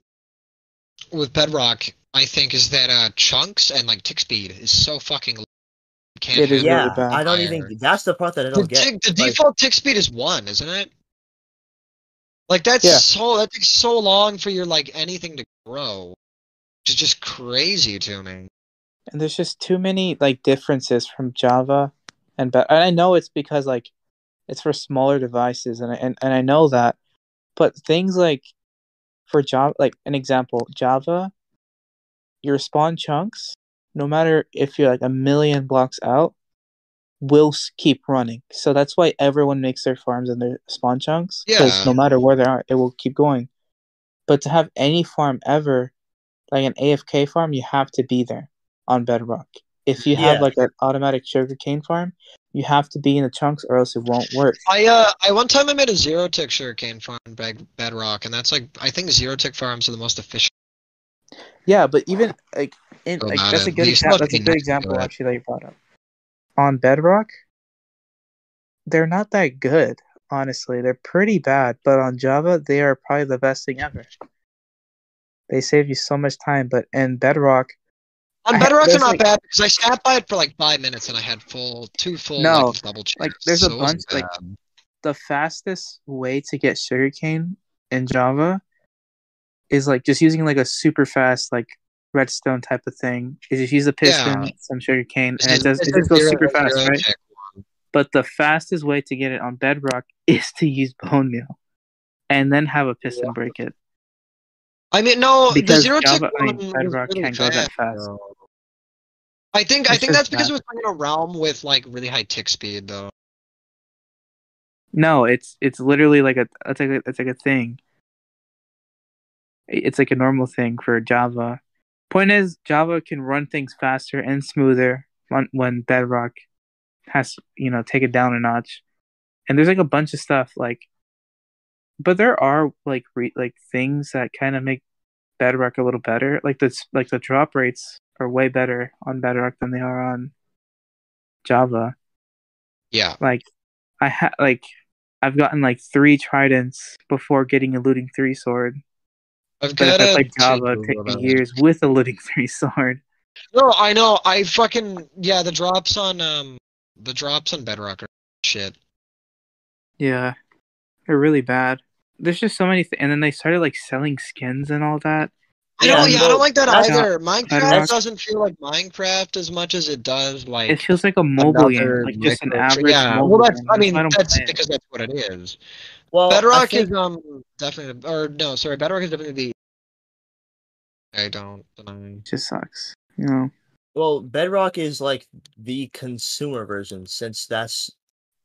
with Bedrock, I think, is that uh chunks and like tick speed is so fucking. low. Can't It is yeah. really bad. I don't even. That's the part that I don't get. tick, the Like, default tick speed is one, isn't it? Like that's Yeah. so that takes so long for your like anything to grow, which is just crazy to me. and there's just too many like differences from java and but i know it's because like it's for smaller devices and I, and, and i know that but things like for java like an example java your spawn chunks no matter if you're like a million blocks out will keep running. So that's why everyone makes their farms and their spawn chunks because Yeah. no matter where they are it will keep going. But to have any farm ever like an afk farm you have to be there on bedrock if you have Yeah. like an automatic sugarcane farm you have to be in the chunks or else it won't work I uh I one time I made a zero tick sugarcane farm in Bed- Bedrock, and that's like I think zero tick farms are the most efficient. Yeah, but even like in like that's a good example. That's a good example actually that you brought up. On Bedrock, they're not that good. Honestly, they're pretty bad. But on Java, they are probably the best thing ever. They save you so much time. But in Bedrock, On they're there's, not like- bad because I sat by it for like five minutes and I had full two full No, like, double checks. like, there's a so wasn't bunch, like, the fastest way to get sugarcane in Java is like just using like a super fast like redstone type of thing. Is just use a piston, Yeah. some sugarcane, and it does it just goes super fast, right? But the fastest way to get it on Bedrock is to use bone meal, and then have a piston break it. I mean, no, the because zero tick Java, I one mean, was really can't go that fast. No. I think I think that's because that. it was playing in a realm with like really high tick speed though. No, it's it's literally like a it's like a, it's like a thing. It's like a normal thing for Java. Point is, Java can run things faster and smoother when, when Bedrock has you know take it down a notch. And there's like a bunch of stuff like, but there are like re, like things that kind of make Bedrock a little better. Like the like the drop rates are way better on Bedrock than they are on Java Yeah. like I had like I've gotten like three tridents before getting a looting three sword. I've But if got I a played Java, take me years with a looting three sword. No, I know. I fucking yeah. The drops on um, the drops on Bedrock are shit. Yeah, they're really bad. There's just so many, th- and then they started like selling skins and all that. I know. Yeah, Yeah, I don't like that that's either. Minecraft Bedrock- doesn't feel like Minecraft as much as it does like. It feels like a mobile game, like just an average. Yeah, mobile well, that's. game. I mean, why don't that's play it. because that's what it is. Well, Bedrock think- is um definitely or no, sorry, Bedrock is definitely the. I don't deny. It just sucks. You know, well, Bedrock is like the consumer version, since that's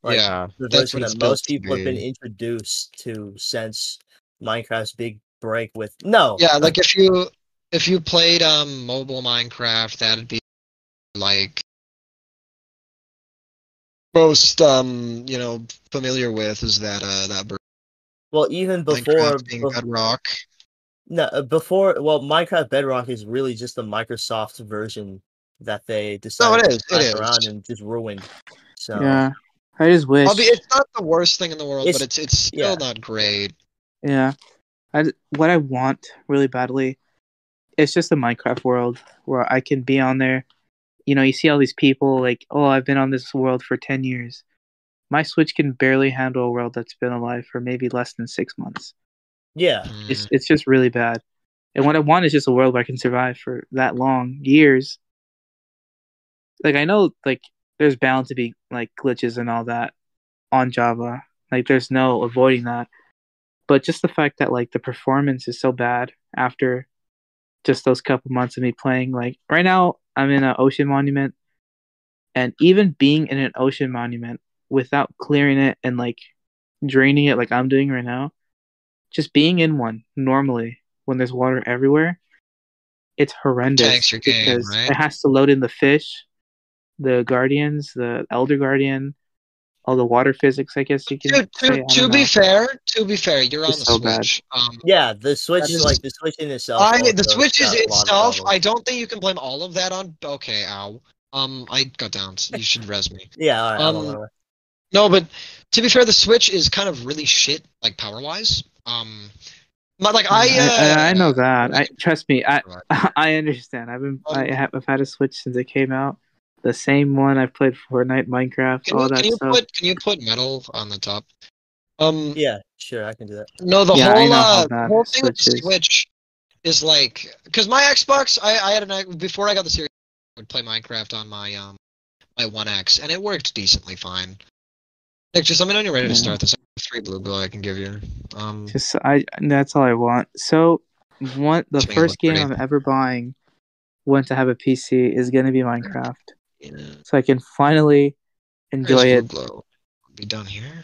like yeah, the that's version that most to people have been introduced to since Minecraft's big break with no. Yeah, like if you if you played um mobile Minecraft, that'd be like most um you know familiar with is that uh that ver- Well, even before Minecraft being bef- Bedrock. no uh, before well, Minecraft Bedrock is really just the Microsoft version that they decided it is, to it slash is. around and just ruined. So yeah. I just wish. I'll be, it's not the worst thing in the world, It's- but it's it's still yeah. not great. Yeah, I d- what I want really badly, it's just a Minecraft world where I can be on there. You know, you see all these people like, oh, I've been on this world for ten years. My Switch can barely handle a world that's been alive for maybe less than six months. yeah, Mm. It's it's just really bad. And what I want is just a world where I can survive for that long years. Like I know, like there's bound to be like glitches and all that on Java. Like there's no avoiding that. But just the fact that like the performance is so bad after just those couple months of me playing, like right now I'm in an ocean monument, and even being in an ocean monument without clearing it and like draining it like I'm doing right now, just being in one normally when there's water everywhere, it's horrendous game, because right? it has to load in the fish, the guardians, the elder guardian, all the water physics. I guess you can. To, to, I to be fair, to be fair, you're on the so. Switch. Um, yeah. The Switch, is like the Switch in itself. I the Switch is got a lot of itself. I don't think you can blame all of that on. Okay, ow. Um, I got down. You should res me. Yeah, all right, I'm um, on. No, but to be fair, the Switch is kind of really shit, like power wise. Um, but like I, uh, I, I know that. I trust me. I I understand. I've been I Um, have I've had a Switch since it came out. The same one I've played Fortnite, Minecraft, Can all you, that can you stuff. put can you put metal on the top? Um, Yeah, sure, I can do that. no, the Yeah, whole uh, whole thing with the Switch is. Like because my Xbox, I I had an before I got the series, I would play Minecraft on my um my One X, and it worked decently fine. Nik, just let me know when you're ready to start this. I Three blue bill I can give you. Um, Just I that's all I want. So one the Just make it first game pretty. I'm ever buying once I have a PC is gonna be Minecraft. Yeah. So I can finally enjoy it. Blue glow? Be done here.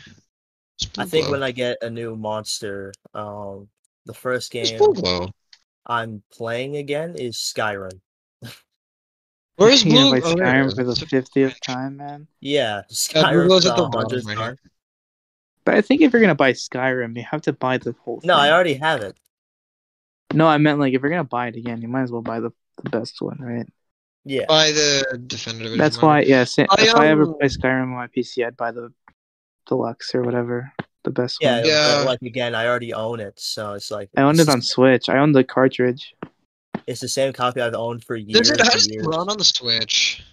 I think glow. when I get a new monster, um, the first game blue? I'm playing again is Skyrim. Where's blue? by oh, Skyrim is. for the fiftieth time, man. Yeah, Uh, blue at the a bottom right times. But I think if you're gonna buy Skyrim, you have to buy the whole thing. No, I already have it. No, I meant like if you're gonna buy it again, you might as well buy the, the best one, right? Yeah. By the definitive. That's edition, why, yeah. sa- I, if I ever um, play Skyrim on my PC, I'd buy the deluxe or whatever, the best Yeah, one. Yeah. like again, I already own it, so it's like I owned it on Switch. I own the cartridge. It's the same copy I've owned for years. Does it, how and does it run on the Switch?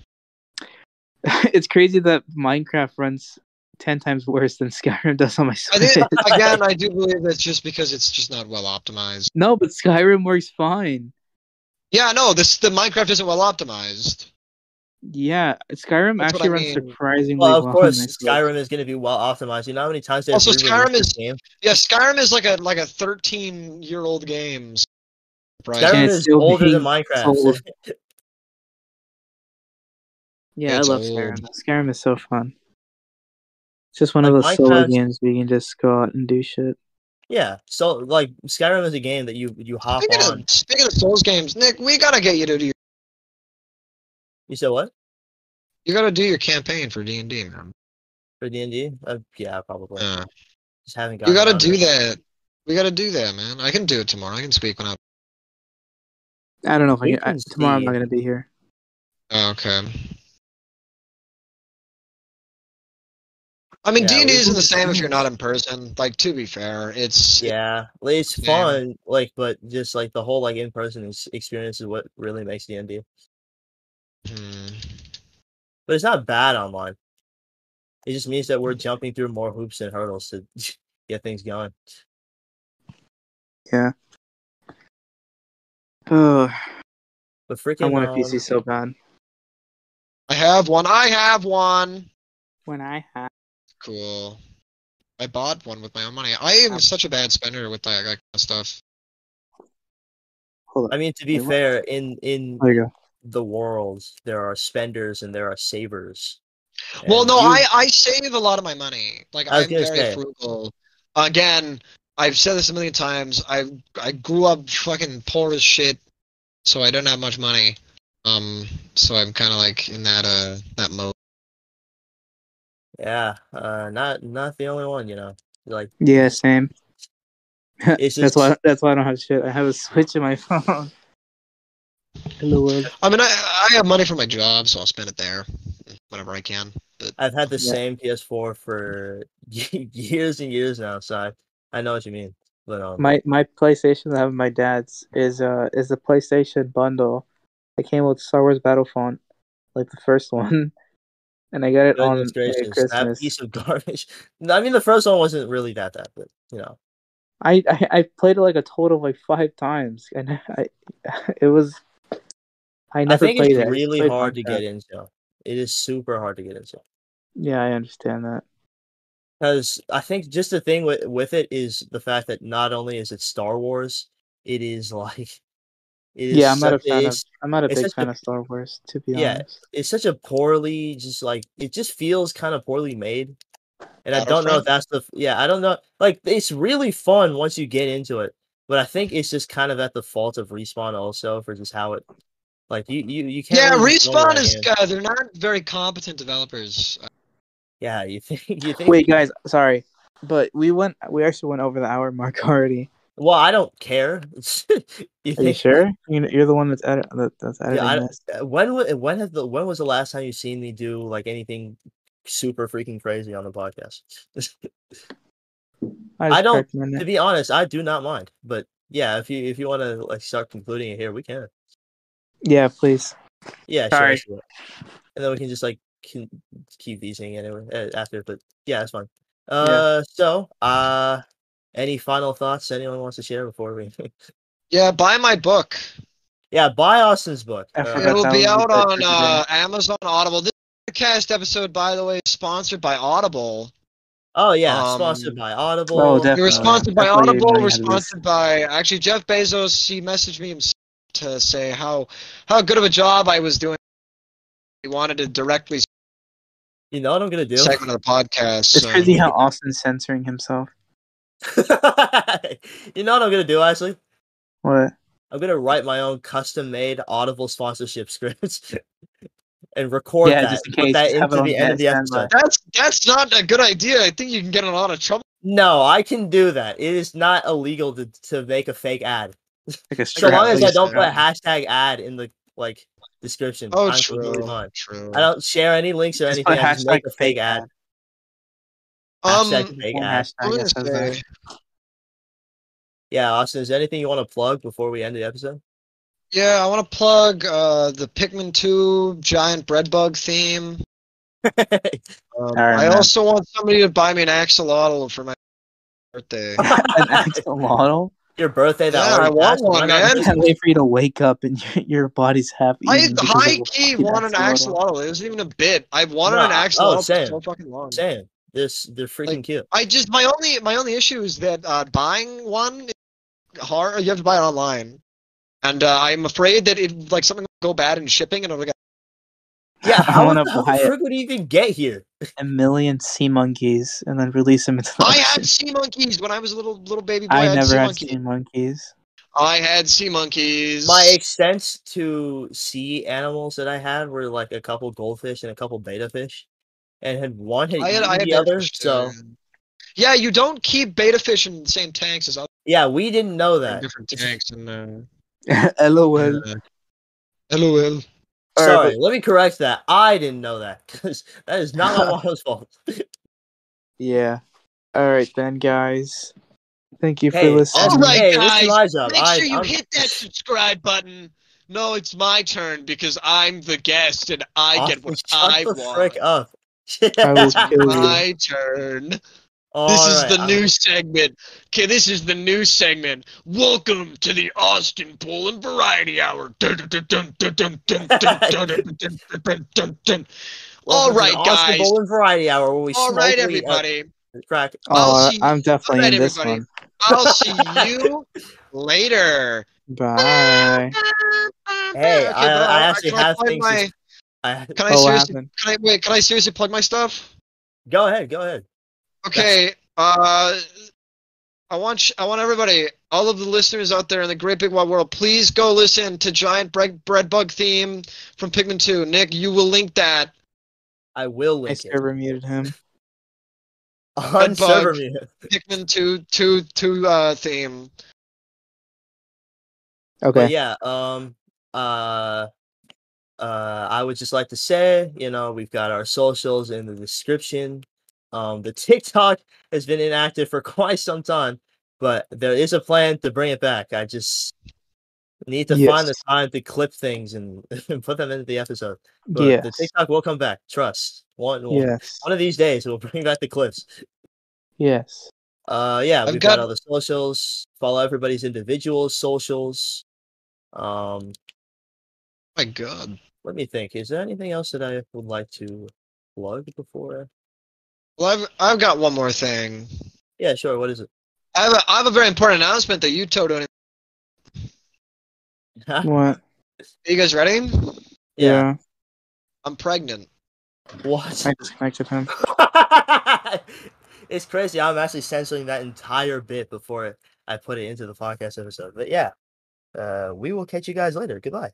it's crazy that Minecraft runs ten times worse than Skyrim does on my I Switch. think again, I do believe that's just because it's just not well optimized. no, but Skyrim works fine. Yeah, no, this the Minecraft isn't well optimized. Yeah, Skyrim That's actually I runs mean. surprisingly Well, well. of on course. Skyrim is going to be well optimized. You know how many times they've Also, Skyrim is- game? Yeah, Skyrim is like a like a 13 year old game. Right. Skyrim is older than Minecraft. Yeah, It's I love old. Skyrim. Skyrim is so fun. It's just one of Like, those solo games where you can just go out and do shit. Yeah, so like Skyrim is a game that you you hop Speaking on. of, speaking of Souls games, Nik, we gotta get you to do your, You said what you gotta do your campaign for D and D, man. for D and D? Uh, Yeah, probably. Yeah. Just haven't got. You gotta do that. We gotta do that, man. I can do it tomorrow. I can speak when I. I don't know if I We can. I, tomorrow I'm not gonna be here. Oh, okay. I mean, Yeah, D and D isn't the same if you're not in person. Like, to be fair, it's Yeah, like, it's Yeah. fun. Like, but just like the whole like in person experience is what really makes D and D. Hmm. But it's not bad online. It just means that we're jumping through more hoops and hurdles to get things going. Yeah. Oh, But freaking, I want a um, PC so bad. I have one. I have one. When I have. Cool. I bought one with my own money. I am such a bad spender with that, that kind of stuff. Hold I mean, to be Wait, fair, in in There you go. the world, there are spenders and there are savers. Well, no, you- I I save a lot of my money. Like I was I'm very say. frugal. Again, I've said this a million times. I I grew up fucking poor as shit, so I don't have much money. Um, so I'm kind of like in that uh that mode. Yeah, uh, not not the only one, you know. Like Yeah, same. It's that's just- why. That's why I don't have shit. I have a Switch in my phone. Hello world. I mean, I I have money for my job, so I'll spend it there whenever I can. But I've had the Yeah. same PS4 for years and years now, so I, I know what you mean. But um, My my PlayStation that I have my dad's is uh is the PlayStation bundle. It came with Star Wars Battlefront, like the first one, and I got it on goodness like, gracious, that piece of garbage. I mean, the first one wasn't really that that, but you know, I, I I played it like a total of like five times, and I it was. I I never think played it's it. Really played hard to Minecraft. get into. It is super hard to get into Yeah, I understand that. because I think just the thing with with it is the fact that not only is it Star Wars, it is like Yeah, I'm not a such fan of. I'm not a big such a- of Star Wars, to be Yeah, honest. it's such a poorly just like it just feels kind of poorly made and i don't know if that's the yeah i don't know like it's really fun once you get into it but i think it's just kind of at the fault of respawn also for just how it like you you, you can't yeah, really respawn is in. uh, they're not very competent developers. yeah you think you think Wait, guys, sorry, but we went. We actually went over the hour mark already. Well i don't care you Are you think sure? You- You're the one that's edit that, that's editing yeah, I, this. uh, when wa- when have the when was the last time you seen me do like anything super freaking crazy on the podcast I just don't- to be honest, I do not mind. But yeah, if you if you want to like start concluding it here, we can. Yeah, please. Yeah, sure. sure. And then we can just like can keep these thing anyway uh, after. But yeah, it's fine. Uh, so uh, any final thoughts anyone wants to share before we? Yeah, buy my book. yeah, buy Austin's book. Uh, It'll be out on uh, Amazon Audible. This podcast episode, by the way, is sponsored by Audible. oh yeah, um, sponsored by Audible. Oh, We definitely. were sponsored by Definitely Audible. We're how to use- sponsored by actually Jeff Bezos. He messaged me himself to say how how good of a job I was doing. He wanted to directly You know what I'm gonna do? segment of the podcast. It's so- crazy how Austin's censoring himself. you know what I'm gonna do? Ashley? What? I'm gonna write my own custom-made Audible sponsorship scripts and record Yeah, that. just in put that just into the end of the episode. That's that's not a good idea. I think you can get in a lot of trouble. No, I can do that. It is not illegal to, to make a fake ad. Like a So long as I don't put a hashtag ad in the like description. Oh, I'm true, completely true. I don't share any links or Just anything. put I just make a fake ad. Say, that. Yeah, Austin, is there anything you want to plug before we end the episode? yeah, I want to plug uh, the Pikmin 2 giant bread bug theme. Um, Alright, I man. also want somebody to buy me an axolotl for my birthday. An axolotl. Your birthday that Yeah, I want passed, one, not man. just- can't wait for you to wake up and your, your body's happy. I eating high key fucking want an axolotl. It wasn't even a bit. I've wanted Nah, an oh, axolotl for so fucking long. Saying this, they're freaking Like- cute. I just my only my only issue is that uh, buying one is hard. You have to buy it online. and uh, I'm afraid that it like something will go bad in shipping, and I'm like. Yeah, I how, wanna how buy the it. frick would he even get here? A million sea monkeys and then release them into the I had sea monkeys when I was a little little baby boy. I I, had never sea had monkeys. sea monkeys. I had sea monkeys. My extent to sea animals that I had were like a couple goldfish and a couple beta fish, and had one had I had, I had the betta other. fish So yeah. Yeah, you don't keep beta fish in the same tanks as other yeah, we didn't know that. different tanks. And uh, LOL. uh, LOL. All right, Sorry, let me correct that. I didn't know that because that is not my mom's fault. Yeah. All right then, guys. Thank you for Hey, listening. All right, hey, guys, this is my. Make I, sure you I'm- hit that subscribe button. No, it's my turn because I'm the guest and I get what Shut I the want. frick up. I will kill My you. turn. All this is the I... new segment. Okay, this is the new segment. Welcome to the Austin Poland Variety Hour. All right, guys. Austin Poland Variety Hour. Where we All right, everybody. Crack. Oh, I'm definitely right, in this one. I'll see you later. Bye. Hey, okay, I, I, actually have things. My... I, Can I seriously? happened? Can I wait? Can I seriously plug my stuff? go ahead, go ahead. Okay. Uh, I want sh- I want everybody, all of the listeners out there in the great big wide world, please go listen to Giant Bread, bread Bug theme from Pikmin 2. Nik, you will link that. I will I link it server muted him. on Bug. server me. Pikmin 2 2 2 uh theme. Okay. But yeah, um, uh, uh, I would just like to say, you know, we've got our socials in the description. Um, the TikTok has been inactive for quite some time, but there is a plan to bring it back. I just need to find the time to clip things and, and put them into the episode. But the TikTok will come back. Trust. One, one, Yes. one of these days, we'll bring back the clips. Yes. Uh, yeah, we've got, got- all the socials. Follow everybody's individual socials. Um, My God. Let me think. Is there anything else that I would like to plug before? Well, I've I've got one more thing. Yeah, sure. What is it? I have a I have a very important announcement that you Toe don't. Huh? What? Are you guys ready? Yeah. I'm pregnant. What? I disconnected him. it's crazy. I'm actually censoring that entire bit before I put it into the podcast episode. But yeah, uh, we will catch you guys later. Goodbye.